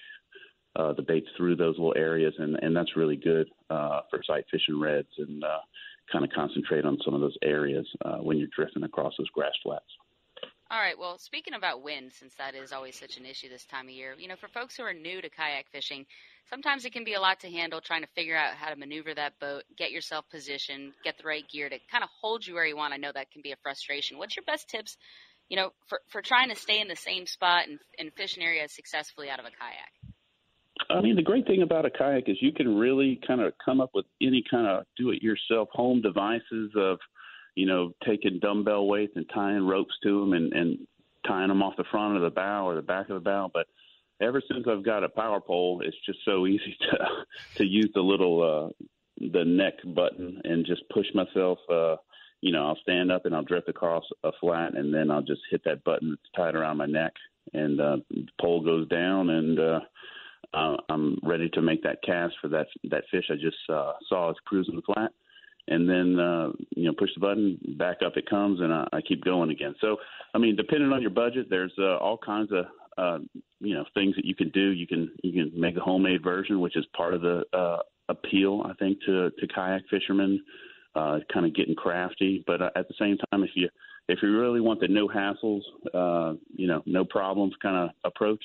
uh, the baits through those little areas, and, and that's really good uh, for sight fishing reds, and uh, kind of concentrate on some of those areas uh, when you're drifting across those grass flats. All right. Well, speaking about wind, since that is always such an issue this time of year, you know, for folks who are new to kayak fishing, sometimes it can be a lot to handle trying to figure out how to maneuver that boat, get yourself positioned, get the right gear to kind of hold you where you want. I know that can be a frustration. What's your best tips, you know, for, for trying to stay in the same spot and, and fish an area successfully out of a kayak? I mean, the great thing about a kayak is you can really kind of come up with any kind of do-it-yourself home devices of – you know, taking dumbbell weights and tying ropes to them and, and tying them off the front of the bow or the back of the bow. But ever since I've got a power pole, it's just so easy to to use the little uh, the neck button and just push myself. Uh, you know, I'll stand up and I'll drift across a flat, and then I'll just hit that button that's tied around my neck, and uh, the pole goes down, and uh, uh, I'm ready to make that cast for that that fish I just uh, saw as cruising the flat and then uh, you know push the button, back up it comes, and I, I keep going again. So, I mean, depending on your budget, there's uh, all kinds of uh, you know things that you can do. You can you can make a homemade version, which is part of the uh, appeal, I think, to to kayak fishermen. Uh, kind of getting crafty, but uh, at the same time, if you if you really want the no hassles, uh, you know, no problems kind of approach,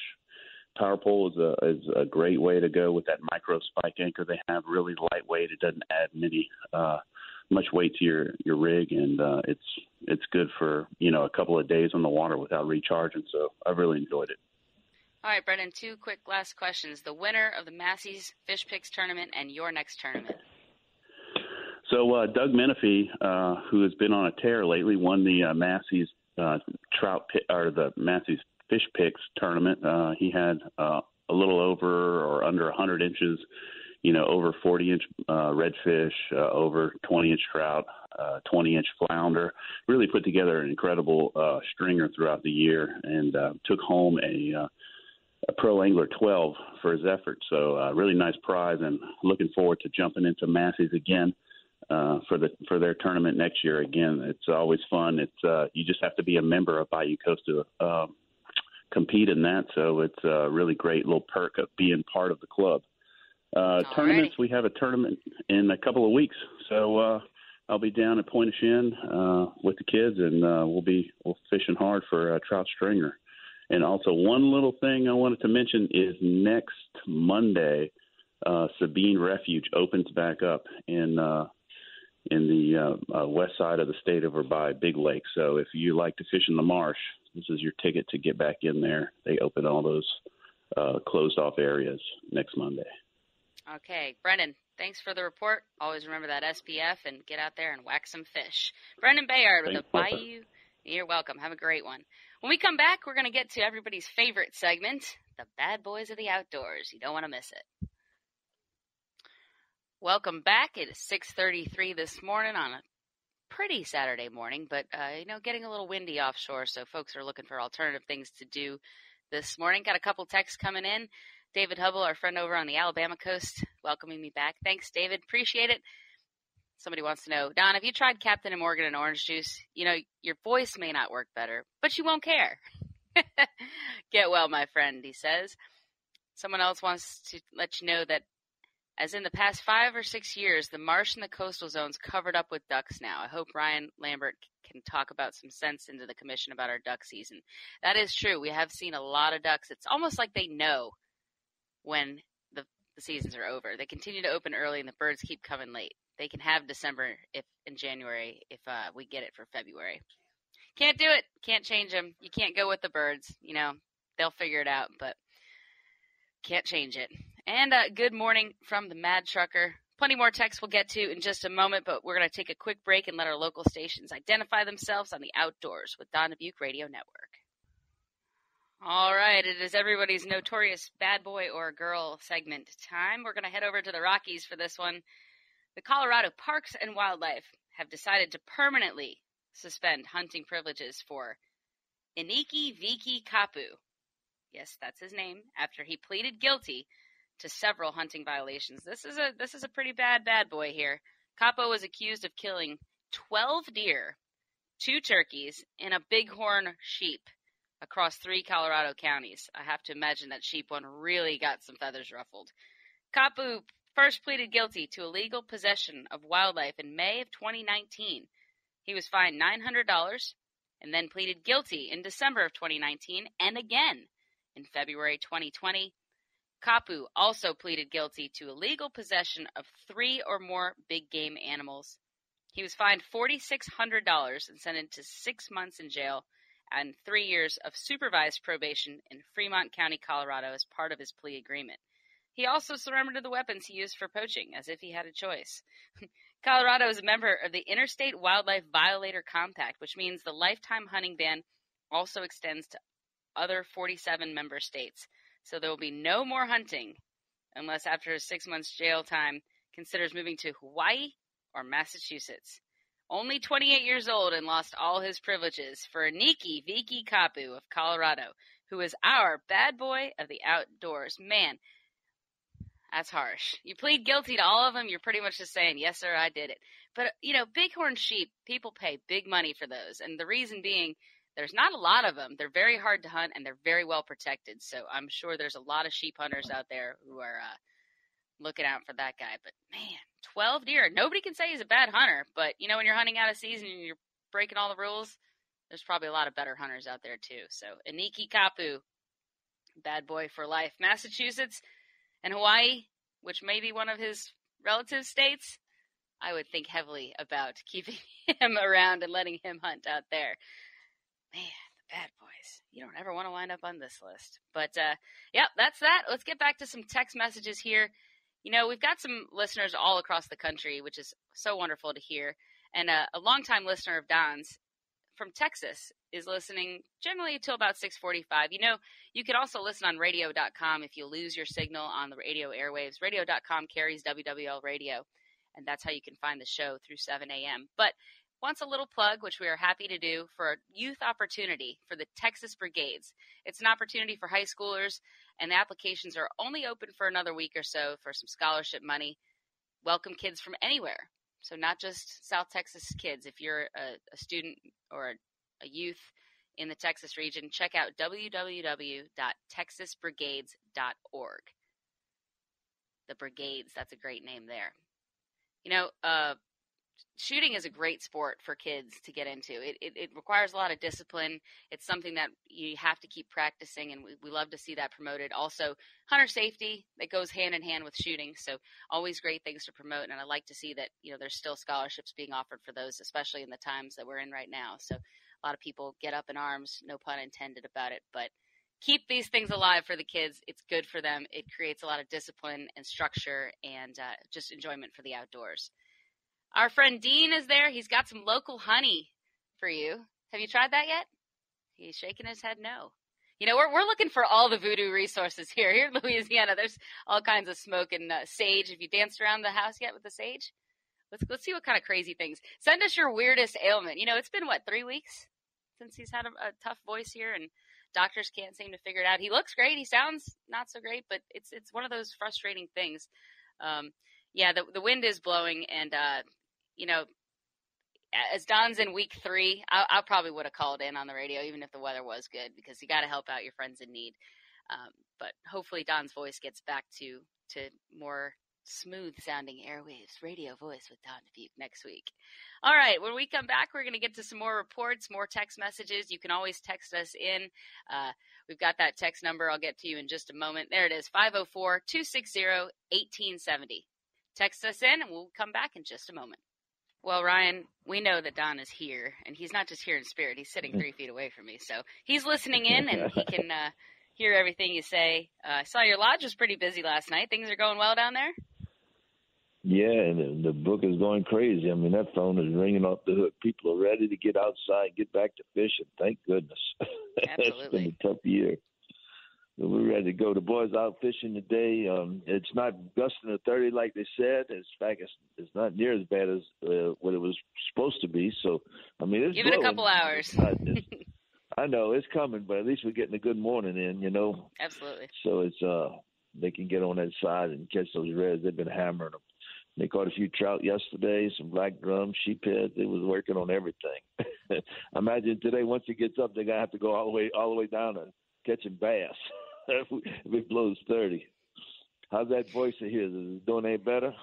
power pole is a is a great way to go with that micro spike anchor they have. Really lightweight. It doesn't add many uh, much weight to your your rig, and uh, it's it's good for you know a couple of days on the water without recharging. So I've really enjoyed it. All right, Brendan. Two quick last questions: the winner of the Massey's Fish Picks tournament and your next tournament. So uh, Doug Menifee, uh, who has been on a tear lately, won the uh, Massey's uh, trout pit, or the Massey's Fish Picks tournament. Uh, he had uh, a little over or under 100 inches you know, over 40 inch uh, redfish, uh, over 20 inch trout, uh, 20 inch flounder. Really put together an incredible uh, stringer throughout the year and uh, took home a, uh, a Pro Angler 12 for his effort. So, uh, really nice prize and looking forward to jumping into Massey's again. Uh, for the for their tournament next year again, it's always fun. It's uh, you just have to be a member of Bayou Coast to uh, compete in that. So it's a really great little perk of being part of the club. Uh, tournaments, we have a tournament in a couple of weeks, so uh, I'll be down at Pointe au Chien uh, with the kids, and uh, we'll be we'll fishing hard for a trout stringer. And also, one little thing I wanted to mention is next Monday, uh, Sabine Refuge opens back up in uh, in the uh, uh, west side of the state over by Big Lake. So if you like to fish in the marsh, this is your ticket to get back in there. They open all those uh, closed off areas next Monday. Okay, Brendan, thanks for the report. Always remember that SPF and get out there and whack some fish. Brendan Bayard with the Bayou. You're welcome. Have a great one. When we come back, we're going to get to everybody's favorite segment, the Bad Boys of the Outdoors. You don't want to miss it. Welcome back. It is 6:33 this morning on a pretty Saturday morning, but uh, you know, getting a little windy offshore, so folks are looking for alternative things to do this morning. Got a couple texts coming in. David Hubble, our friend over on the Alabama coast, welcoming me back. Thanks, David. Appreciate it. Somebody wants to know, Don, have you tried Captain and Morgan and orange juice? You know, your voice may not work better, but you won't care. Get well, my friend, he says. Someone else wants to let you know that as in the past five or six years, the marsh and the coastal zones covered up with ducks now. I hope Ryan Lambert can talk about some sense into the commission about our duck season. That is true. We have seen a lot of ducks. It's almost like they know when the, the seasons are over. They continue to open early and the birds keep coming late. They can have December if in January if uh, we get it for February. Can't do it. Can't change them. You can't go with the birds. You know they'll figure it out, but can't change it. And uh, good morning from the Mad Trucker. Plenty more texts we'll get to in just a moment, but we're going to take a quick break and let our local stations identify themselves on the outdoors with Don Dubuc Radio Network. All right, it is everybody's notorious bad boy or girl segment time. We're going to head over to the Rockies for this one. The Colorado Parks and Wildlife have decided to permanently suspend hunting privileges for Iniki Viki Kapu. Yes, that's his name, after he pleaded guilty to several hunting violations. This is a this is a pretty bad bad boy here. Kapu was accused of killing 12 deer, two turkeys, and a bighorn sheep across three Colorado counties. I have to imagine that sheep one really got some feathers ruffled. Kapu first pleaded guilty to illegal possession of wildlife in May of 2019. He was fined $900 and then pleaded guilty in December of 2019 and again in February 2020. Kapu also pleaded guilty to illegal possession of three or more big game animals. He was fined $4,600 and sentenced to six months in jail and three years of supervised probation in Fremont County, Colorado, as part of his plea agreement. He also surrendered the weapons he used for poaching, as if he had a choice. Colorado is a member of the Interstate Wildlife Violator Compact, which means the lifetime hunting ban also extends to other 47 member states. So there will be no more hunting unless after his six months jail time considers moving to Hawaii or Massachusetts. Only 28 years old and lost all his privileges for Aniki Viki Kapu of Colorado, who is our bad boy of the outdoors. Man, that's harsh. You plead guilty to all of them, you're pretty much just saying, yes, sir, I did it. But, you know, bighorn sheep, people pay big money for those. And the reason being, there's not a lot of them. They're very hard to hunt and they're very well protected. So I'm sure there's a lot of sheep hunters out there who are uh, looking out for that guy. But man, 12 deer. Nobody can say he's a bad hunter. But, you know, when you're hunting out of season and you're breaking all the rules, there's probably a lot of better hunters out there too. So Aniki Kapu, bad boy for life. Massachusetts, and Hawaii, which may be one of his relative states, I would think heavily about keeping him around and letting him hunt out there. Man, the bad boys. You don't ever want to wind up on this list. But, uh, yep, that's that. Let's get back to some text messages here. You know, we've got some listeners all across the country, which is so wonderful to hear. And uh, a longtime listener of Don's from Texas is listening generally until about 6:45. You know, you can also listen on radio.com if you lose your signal on the radio airwaves. Radio.com carries WWL radio, and that's how you can find the show through 7 a.m. But wants a little plug, which we are happy to do for a youth opportunity for the Texas Brigades. It's an opportunity for high schoolers, and applications are only open for another week or so for some scholarship money. Welcome kids from anywhere. So, not just South Texas kids. If you're a, a student or a, a youth in the Texas region, check out www.texasbrigades.org. The Brigades, that's a great name there. You know, uh, shooting is a great sport for kids to get into. It, it, it, requires a lot of discipline. It's something that you have to keep practicing, and we, we love to see that promoted. Also, hunter safety that goes hand in hand with shooting. So, always great things to promote. And I like to see that you know there's still scholarships being offered for those, especially in the times that we're in right now. So, a lot of people get up in arms, no pun intended about it, but keep these things alive for the kids. It's good for them. It creates a lot of discipline and structure and uh, just enjoyment for the outdoors. Our friend Dean is there. He's got some local honey for you. Have you tried that yet? He's shaking his head no. You know, we're, we're looking for all the voodoo resources here. Here in Louisiana, there's all kinds of smoke and uh, sage. Have you danced around the house yet with the sage? Let's, let's see what kind of crazy things. Send us your weirdest ailment. You know, it's been, what, three weeks since he's had a, a tough voice here, and doctors can't seem to figure it out. He looks great. He sounds not so great, but it's it's one of those frustrating things. Um, yeah, the the wind is blowing, and uh, you know, as Don's in week three, I, I probably would have called in on the radio even if the weather was good because you got to help out your friends in need. Um, but hopefully Don's voice gets back to to more smooth sounding airwaves radio voice with Don Dubuc next week. All right, when we come back, we're going to get to some more reports, more text messages. You can always text us in. Uh, we've got that text number. I'll get to you in just a moment. There it is 504 260 1870. Text us in and we'll come back in just a moment. Well, Ryan, we know that Don is here, and he's not just here in spirit. He's sitting three feet away from me, so he's listening in, and he can uh, hear everything you say. Uh, I saw your lodge was pretty busy last night. Things are going well down there. Yeah, and the book is going crazy. I mean, that phone is ringing off the hook. People are ready to get outside, get back to fishing. Thank goodness. Absolutely. it's been a tough year we're ready to go. The boys out fishing today. Um, it's not gusting to 30 like they said. In fact, it's, it's not near as bad as uh, what it was supposed to be. So, I mean, it's give blowing. it a couple hours. I know it's coming, but at least we're getting a good morning in. You know. Absolutely. So it's uh they can get on that side and catch those reds. They've been hammering them. They caught a few trout yesterday, some black drum, sheephead. They was working on everything. Imagine today once it gets up, they're gonna have to go all the way all the way down and catching bass. if it blows 30. How's that voice of his? Is it doing any better?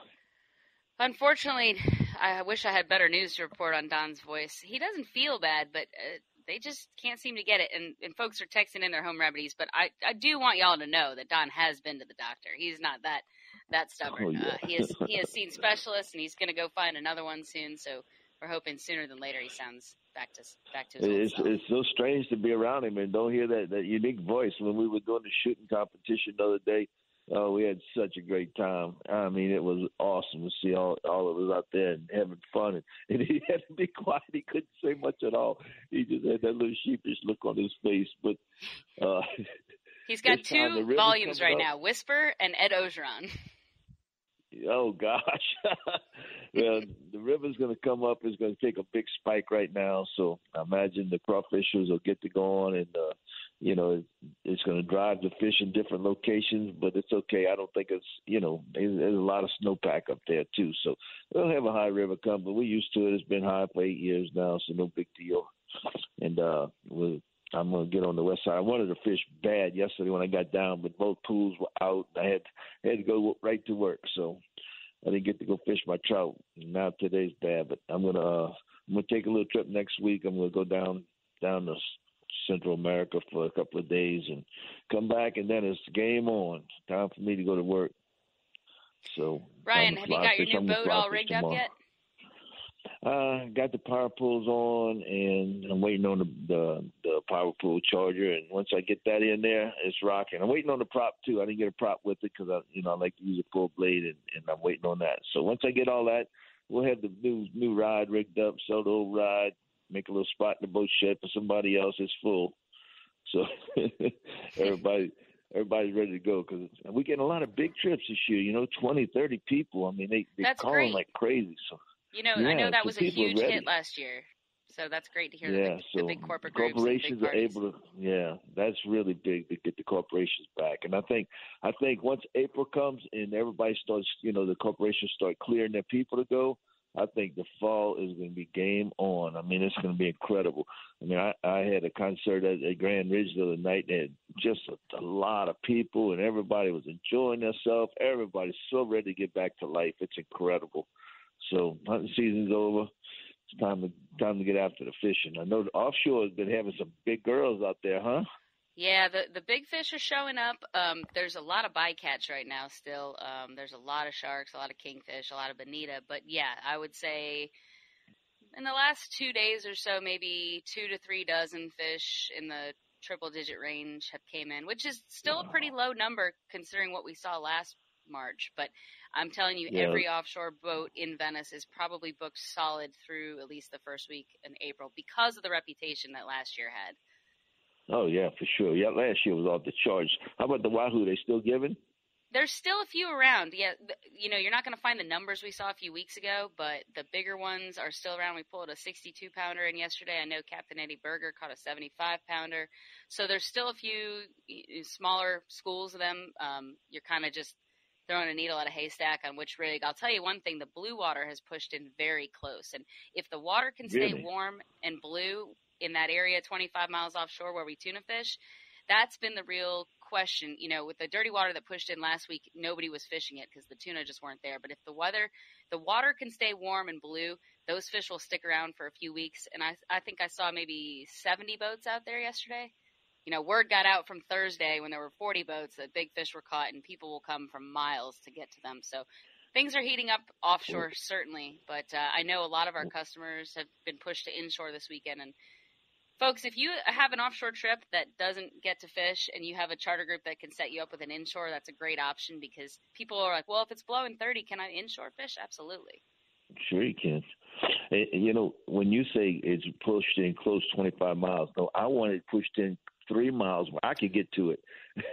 Unfortunately, I wish I had better news to report on Don's voice. He doesn't feel bad, but uh, they just can't seem to get it. And, and folks are texting in their home remedies, but I, I do want y'all to know that Don has been to the doctor. He's not that that stubborn. Oh, yeah. uh, he has he has seen specialists, and he's going to go find another one soon. So we're hoping sooner than later he sounds back to back to his It's it's so strange to be around him and don't hear that that unique voice. When we were doing the shooting competition the other day, oh, we had such a great time. I mean, it was awesome to see all all of us out there and having fun. And, and he had to be quiet; he couldn't say much at all. He just had that little sheepish look on his face. But uh, He's got this time the two volumes right up. now: Whisper and Ed Orgeron. Oh gosh. well, the river's going to come up. It's going to take a big spike right now. So I imagine the crawfishers will get to going, and uh, you know it, it's going to drive the fish in different locations. But it's okay. I don't think it's you know there's, there's a lot of snowpack up there too. So we'll have a high river come, but we're used to it. It's been high for eight years now, so no big deal. And uh, we'll I'm gonna get on the west side. I wanted to fish bad yesterday when I got down, but both pools were out. I had I had to go right to work, so I didn't get to go fish my trout. Now today's bad, but I'm gonna uh, I'm gonna take a little trip next week. I'm gonna go down down to Central America for a couple of days and come back, and then it's game on. Time for me to go to work. So Ryan, have you got your new boat all rigged up yet? Uh, got the Power-Poles on, and I'm waiting on the, the the Power-Pole charger. And once I get that in there, it's rocking. I'm waiting on the prop too. I didn't get a prop with it because I, you know, I like to use a full blade, and, and I'm waiting on that. So once I get all that, we'll have the new new ride rigged up, sell the old ride, make a little spot in the boat shed for somebody else. It's full, so everybody. Everybody's ready to go because we're getting a lot of big trips this year. You know, twenty, thirty people. I mean, they they That's calling great. like crazy. So You know, I know that was a huge hit last year. So that's great to hear yeah, that the, so the big corporate corporations big are able to. Yeah, that's really big to get the corporations back. And I think, I think once April comes and everybody starts, you know, the corporations start clearing their people to go. I think the fall is going to be game on. I mean, it's going to be incredible. I mean, I, I had a concert at, at Grand Ridge the other night. and had just a, a lot of people, and everybody was enjoying themselves. Everybody's so ready to get back to life. It's incredible. So hunting season's over. It's time to time to get after the fishing. I know the offshore has been having some big girls out there, huh? Yeah, the the big fish are showing up. Um, there's a lot of bycatch right now. Still, um, there's a lot of sharks, a lot of kingfish, a lot of bonita. But yeah, I would say in the last two days or so, maybe two to three dozen fish in the triple digit range have came in, which is still a pretty low number considering what we saw last March. But I'm telling you, Yeah. every offshore boat in Venice is probably booked solid through at least the first week in April because of the reputation that last year had. Oh yeah, for sure. Yeah, last year was off the charts. How about the Wahoo? They still giving? There's still a few around. Yeah, you know, you're not going to find the numbers we saw a few weeks ago, but the bigger ones are still around. We pulled a 62 pounder in yesterday. I know Captain Eddie Berger caught a 75 pounder. So there's still a few smaller schools of them. Um, you're kind of just throwing a needle at a haystack on which rig. I'll tell you one thing: the blue water has pushed in very close, and if the water can stay Really? warm and blue in that area 25 miles offshore where we tuna fish, that's been the real question. You know, with the dirty water that pushed in last week, nobody was fishing it because the tuna just weren't there. But if the weather, the water can stay warm and blue, those fish will stick around for a few weeks. And I, I think I saw maybe 70 boats out there yesterday. You know, word got out from Thursday when there were 40 boats that big fish were caught, and people will come from miles to get to them. So things are heating up offshore, certainly. But uh, I know a lot of our customers have been pushed to inshore this weekend, and Folks, if you have an offshore trip that doesn't get to fish and you have a charter group that can set you up with an inshore, that's a great option because people are like, well, if it's blowing 30, can I inshore fish? Absolutely. Sure, you can. You know, when you say it's pushed in close 25 miles, no, I want it pushed in three miles where I could get to it.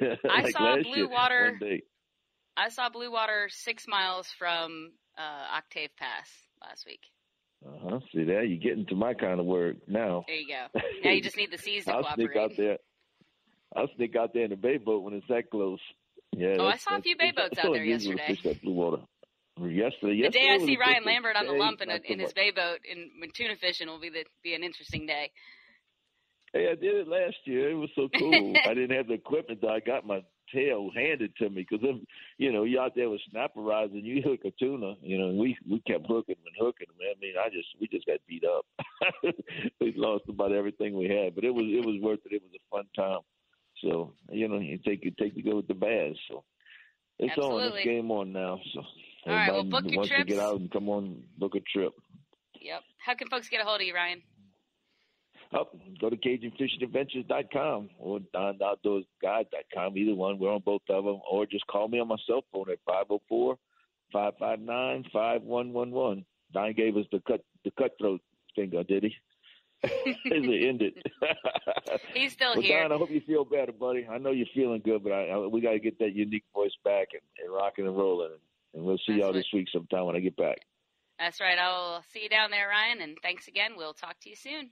I like saw blue water- I saw blue water six miles from uh, Octave Pass last week. Uh huh. See there, you're getting to my kind of work now. There you go. Now you just need the seas to I'll cooperate. sneak out there. I'll sneak out there in the bay boat when it's that close. Yeah. Oh, I saw a few bay boats out there yesterday. Fish that blue water. Yesterday, The day I see Ryan Lambert on the lump in, a, in his bay boat in tuna fishing will be the, be an interesting day. Hey, I did it last year. It was so cool. I didn't have the equipment though. I got my tail handed to me because if you know you out there with snapper rods you hook a tuna, you know, we we kept hooking and hooking them. I mean, I just we just got beat up. we lost about everything we had, but it was it was worth it. It was a fun time. So you know, you take you take the good with the bad. So it's Absolutely. on. It's game on now. So All right, well, everybody book your wants trips. to get out and come on, book a trip. Yep. How can folks get a hold of you, Ryan? Up, go to CajunFishingAdventures.com or dontheoutdoorsguy.com. Either one. We're on both of them. Or just call me on my cell phone at 504 559 5111. Don gave us the cut the cutthroat finger, did he? it ended. He's still well, here. Don, I hope you feel better, buddy. I know you're feeling good, but I, I, we got to get that unique voice back and, and rocking and rolling. And, and we'll see That's y'all right. this week sometime when I get back. That's right. I'll see you down there, Ryan. And thanks again. We'll talk to you soon.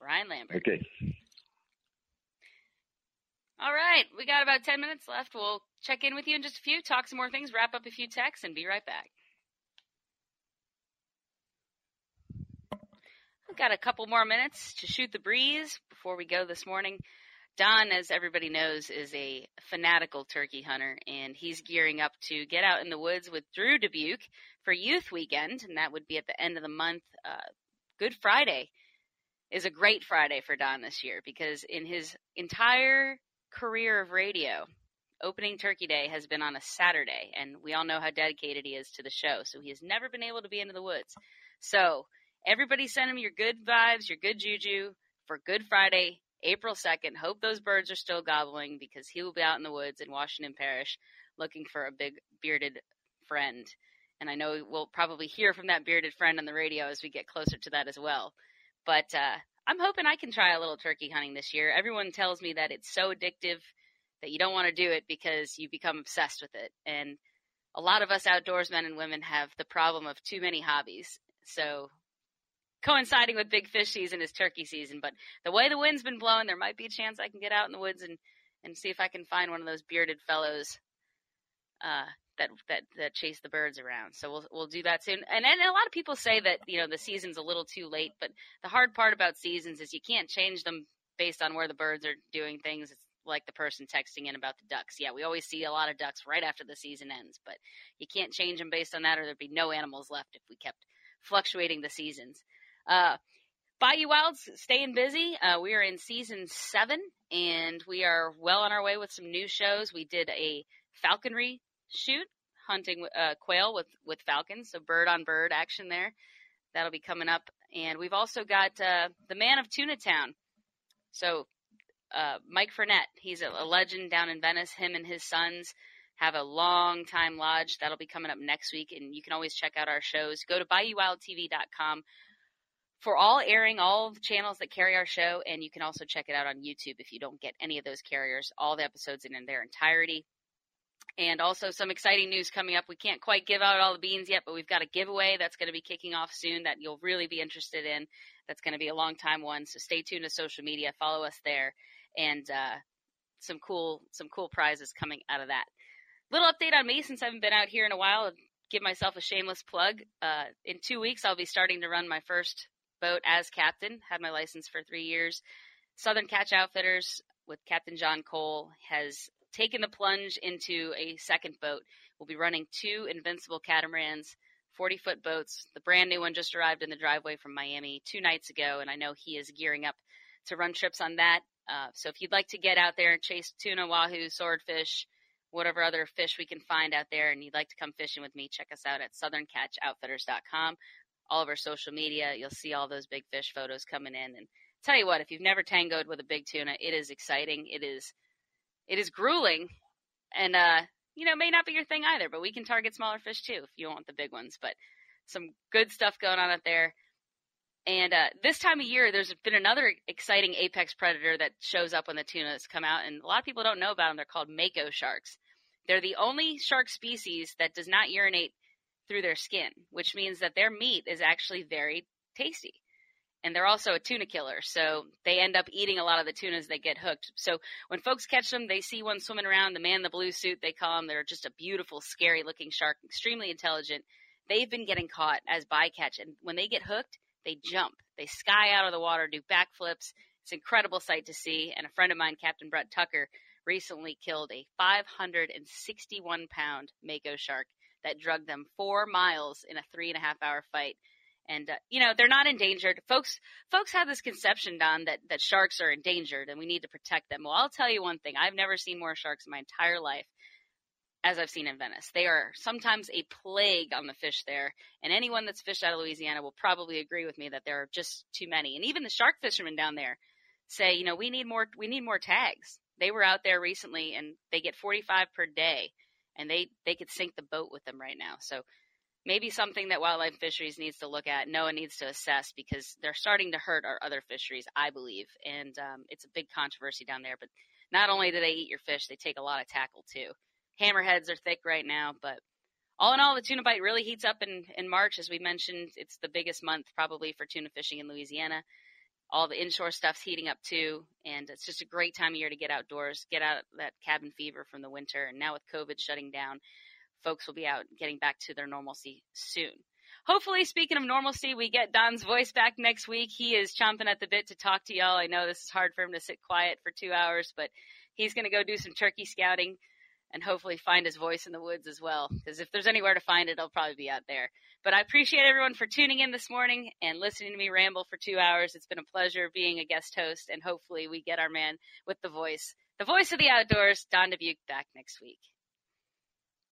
Ryan Lambert. Okay. All right. We got about 10 minutes left. We'll check in with you in just a few, talk some more things, wrap up a few texts, and be right back. We've got a couple more minutes to shoot the breeze before we go this morning. Don, as everybody knows, is a fanatical turkey hunter, and he's gearing up to get out in the woods with Drew Dubuc for Youth Weekend, and that would be at the end of the month. Uh, Good Friday is a great Friday for Don this year because in his entire career of radio, opening Turkey Day has been on a Saturday, and we all know how dedicated he is to the show, so he has never been able to be into the woods. So, everybody send him your good vibes, your good juju for Good Friday, April 2nd. Hope those birds are still gobbling because he will be out in the woods in Washington Parish looking for a big bearded friend. And I know we'll probably hear from that bearded friend on the radio as we get closer to that as well. But uh, I'm hoping I can try a little turkey hunting this year. Everyone tells me that it's so addictive that you don't want to do it because you become obsessed with it. And a lot of us outdoorsmen and women have the problem of too many hobbies. So coinciding with big fish season is turkey season. But the way the wind's been blowing, there might be a chance I can get out in the woods and, and see if I can find one of those bearded fellows uh, that that that chase the birds around. So we'll we'll do that soon. And and a lot of people say that you know the season's a little too late, but the hard part about seasons is you can't change them based on where the birds are doing things. It's like the person texting in about the ducks. Yeah, we always see a lot of ducks right after the season ends, but you can't change them based on that, or there'd be no animals left if we kept fluctuating the seasons. Uh, Bayou Wild's staying busy. Uh, we are in season seven, and we are well on our way with some new shows. We did a falconry shoot, hunting uh, quail with with falcons, so bird on bird action there. That'll be coming up, and we've also got uh, the man of Tuna Town. So uh, Mike Frenette, he's a, a legend down in Venice. Him and his sons have a long time lodge. That'll be coming up next week, and you can always check out our shows. Go to BayouWildTV.com for all airing, all channels that carry our show, and you can also check it out on YouTube if you don't get any of those carriers. All the episodes in their entirety. And also some exciting news coming up. We can't quite give out all the beans yet, but we've got a giveaway that's going to be kicking off soon that you'll really be interested in. That's going to be a long time one. So stay tuned to social media, follow us there, and uh, some cool some cool prizes coming out of that. Little update on me since I haven't been out here in a while. Give myself a shameless plug. Uh, in two weeks, I'll be starting to run my first boat as captain. Had my license for three years. Southern Catch Outfitters with Captain John Cole has taken the plunge into a second boat. We'll be running two invincible catamarans, 40 foot boats. The brand new one just arrived in the driveway from Miami two nights ago, and I know he is gearing up to run trips on that. Uh, so if you'd like to get out there and chase tuna, wahoo, swordfish, whatever other fish we can find out there, and you'd like to come fishing with me, check us out at southerncatchoutfitters.com. All of our social media, you'll see all those big fish photos coming in. And tell you what, if you've never tangoed with a big tuna, it is exciting. It is it is grueling and uh you know may not be your thing either but we can target smaller fish too if you want the big ones but some good stuff going on out there. And uh this time of year there's been another exciting apex predator that shows up when the tunas come out and a lot of people don't know about them they're called mako sharks. They're the only shark species that does not urinate through their skin which means that their meat is actually very tasty and they're also a tuna killer. So they end up eating a lot of the tunas that get hooked. So when folks catch them, they see one swimming around, the man in the blue suit, they call them. They're just a beautiful, scary looking shark, extremely intelligent. They've been getting caught as bycatch. And when they get hooked, they jump. They sky out of the water, do backflips. It's an incredible sight to see. And a friend of mine, Captain Brett Tucker, recently killed a 561 pound mako shark that drugged them four miles in a three and a half hour fight. And uh, you know they're not endangered. Folks, folks have this conception, Don, that that sharks are endangered and we need to protect them. Well, I'll tell you one thing: I've never seen more sharks in my entire life as I've seen in Venice. They are sometimes a plague on the fish there, and anyone that's fished out of Louisiana will probably agree with me that there are just too many. And even the shark fishermen down there say, you know, we need more we need more tags. They were out there recently and they get 45 per day and they they could sink the boat with them right now. So maybe something that wildlife fisheries needs to look at, NOAA needs to assess because they're starting to hurt our other fisheries, I believe, and um, it's a big controversy down there. But not only do they eat your fish, they take a lot of tackle too. Hammerheads are thick right now, but all in all, the tuna bite really heats up in, in March. As we mentioned, it's the biggest month probably for tuna fishing in Louisiana all the inshore stuff's heating up too, and it's just a great time of year to get outdoors, get out that cabin fever from the winter. And now with COVID shutting down, folks will be out getting back to their normalcy soon. Hopefully, speaking of normalcy, we get Don's voice back next week. He is chomping at the bit to talk to y'all. I know this is hard for him to sit quiet for two hours, but he's going to go do some turkey scouting and hopefully find his voice in the woods as well. Because if there's anywhere to find it, it'll probably be out there. But I appreciate everyone for tuning in this morning and listening to me ramble for two hours. It's been a pleasure being a guest host, and hopefully we get our man with the voice, the voice of the outdoors, Don Dubuc, back next week.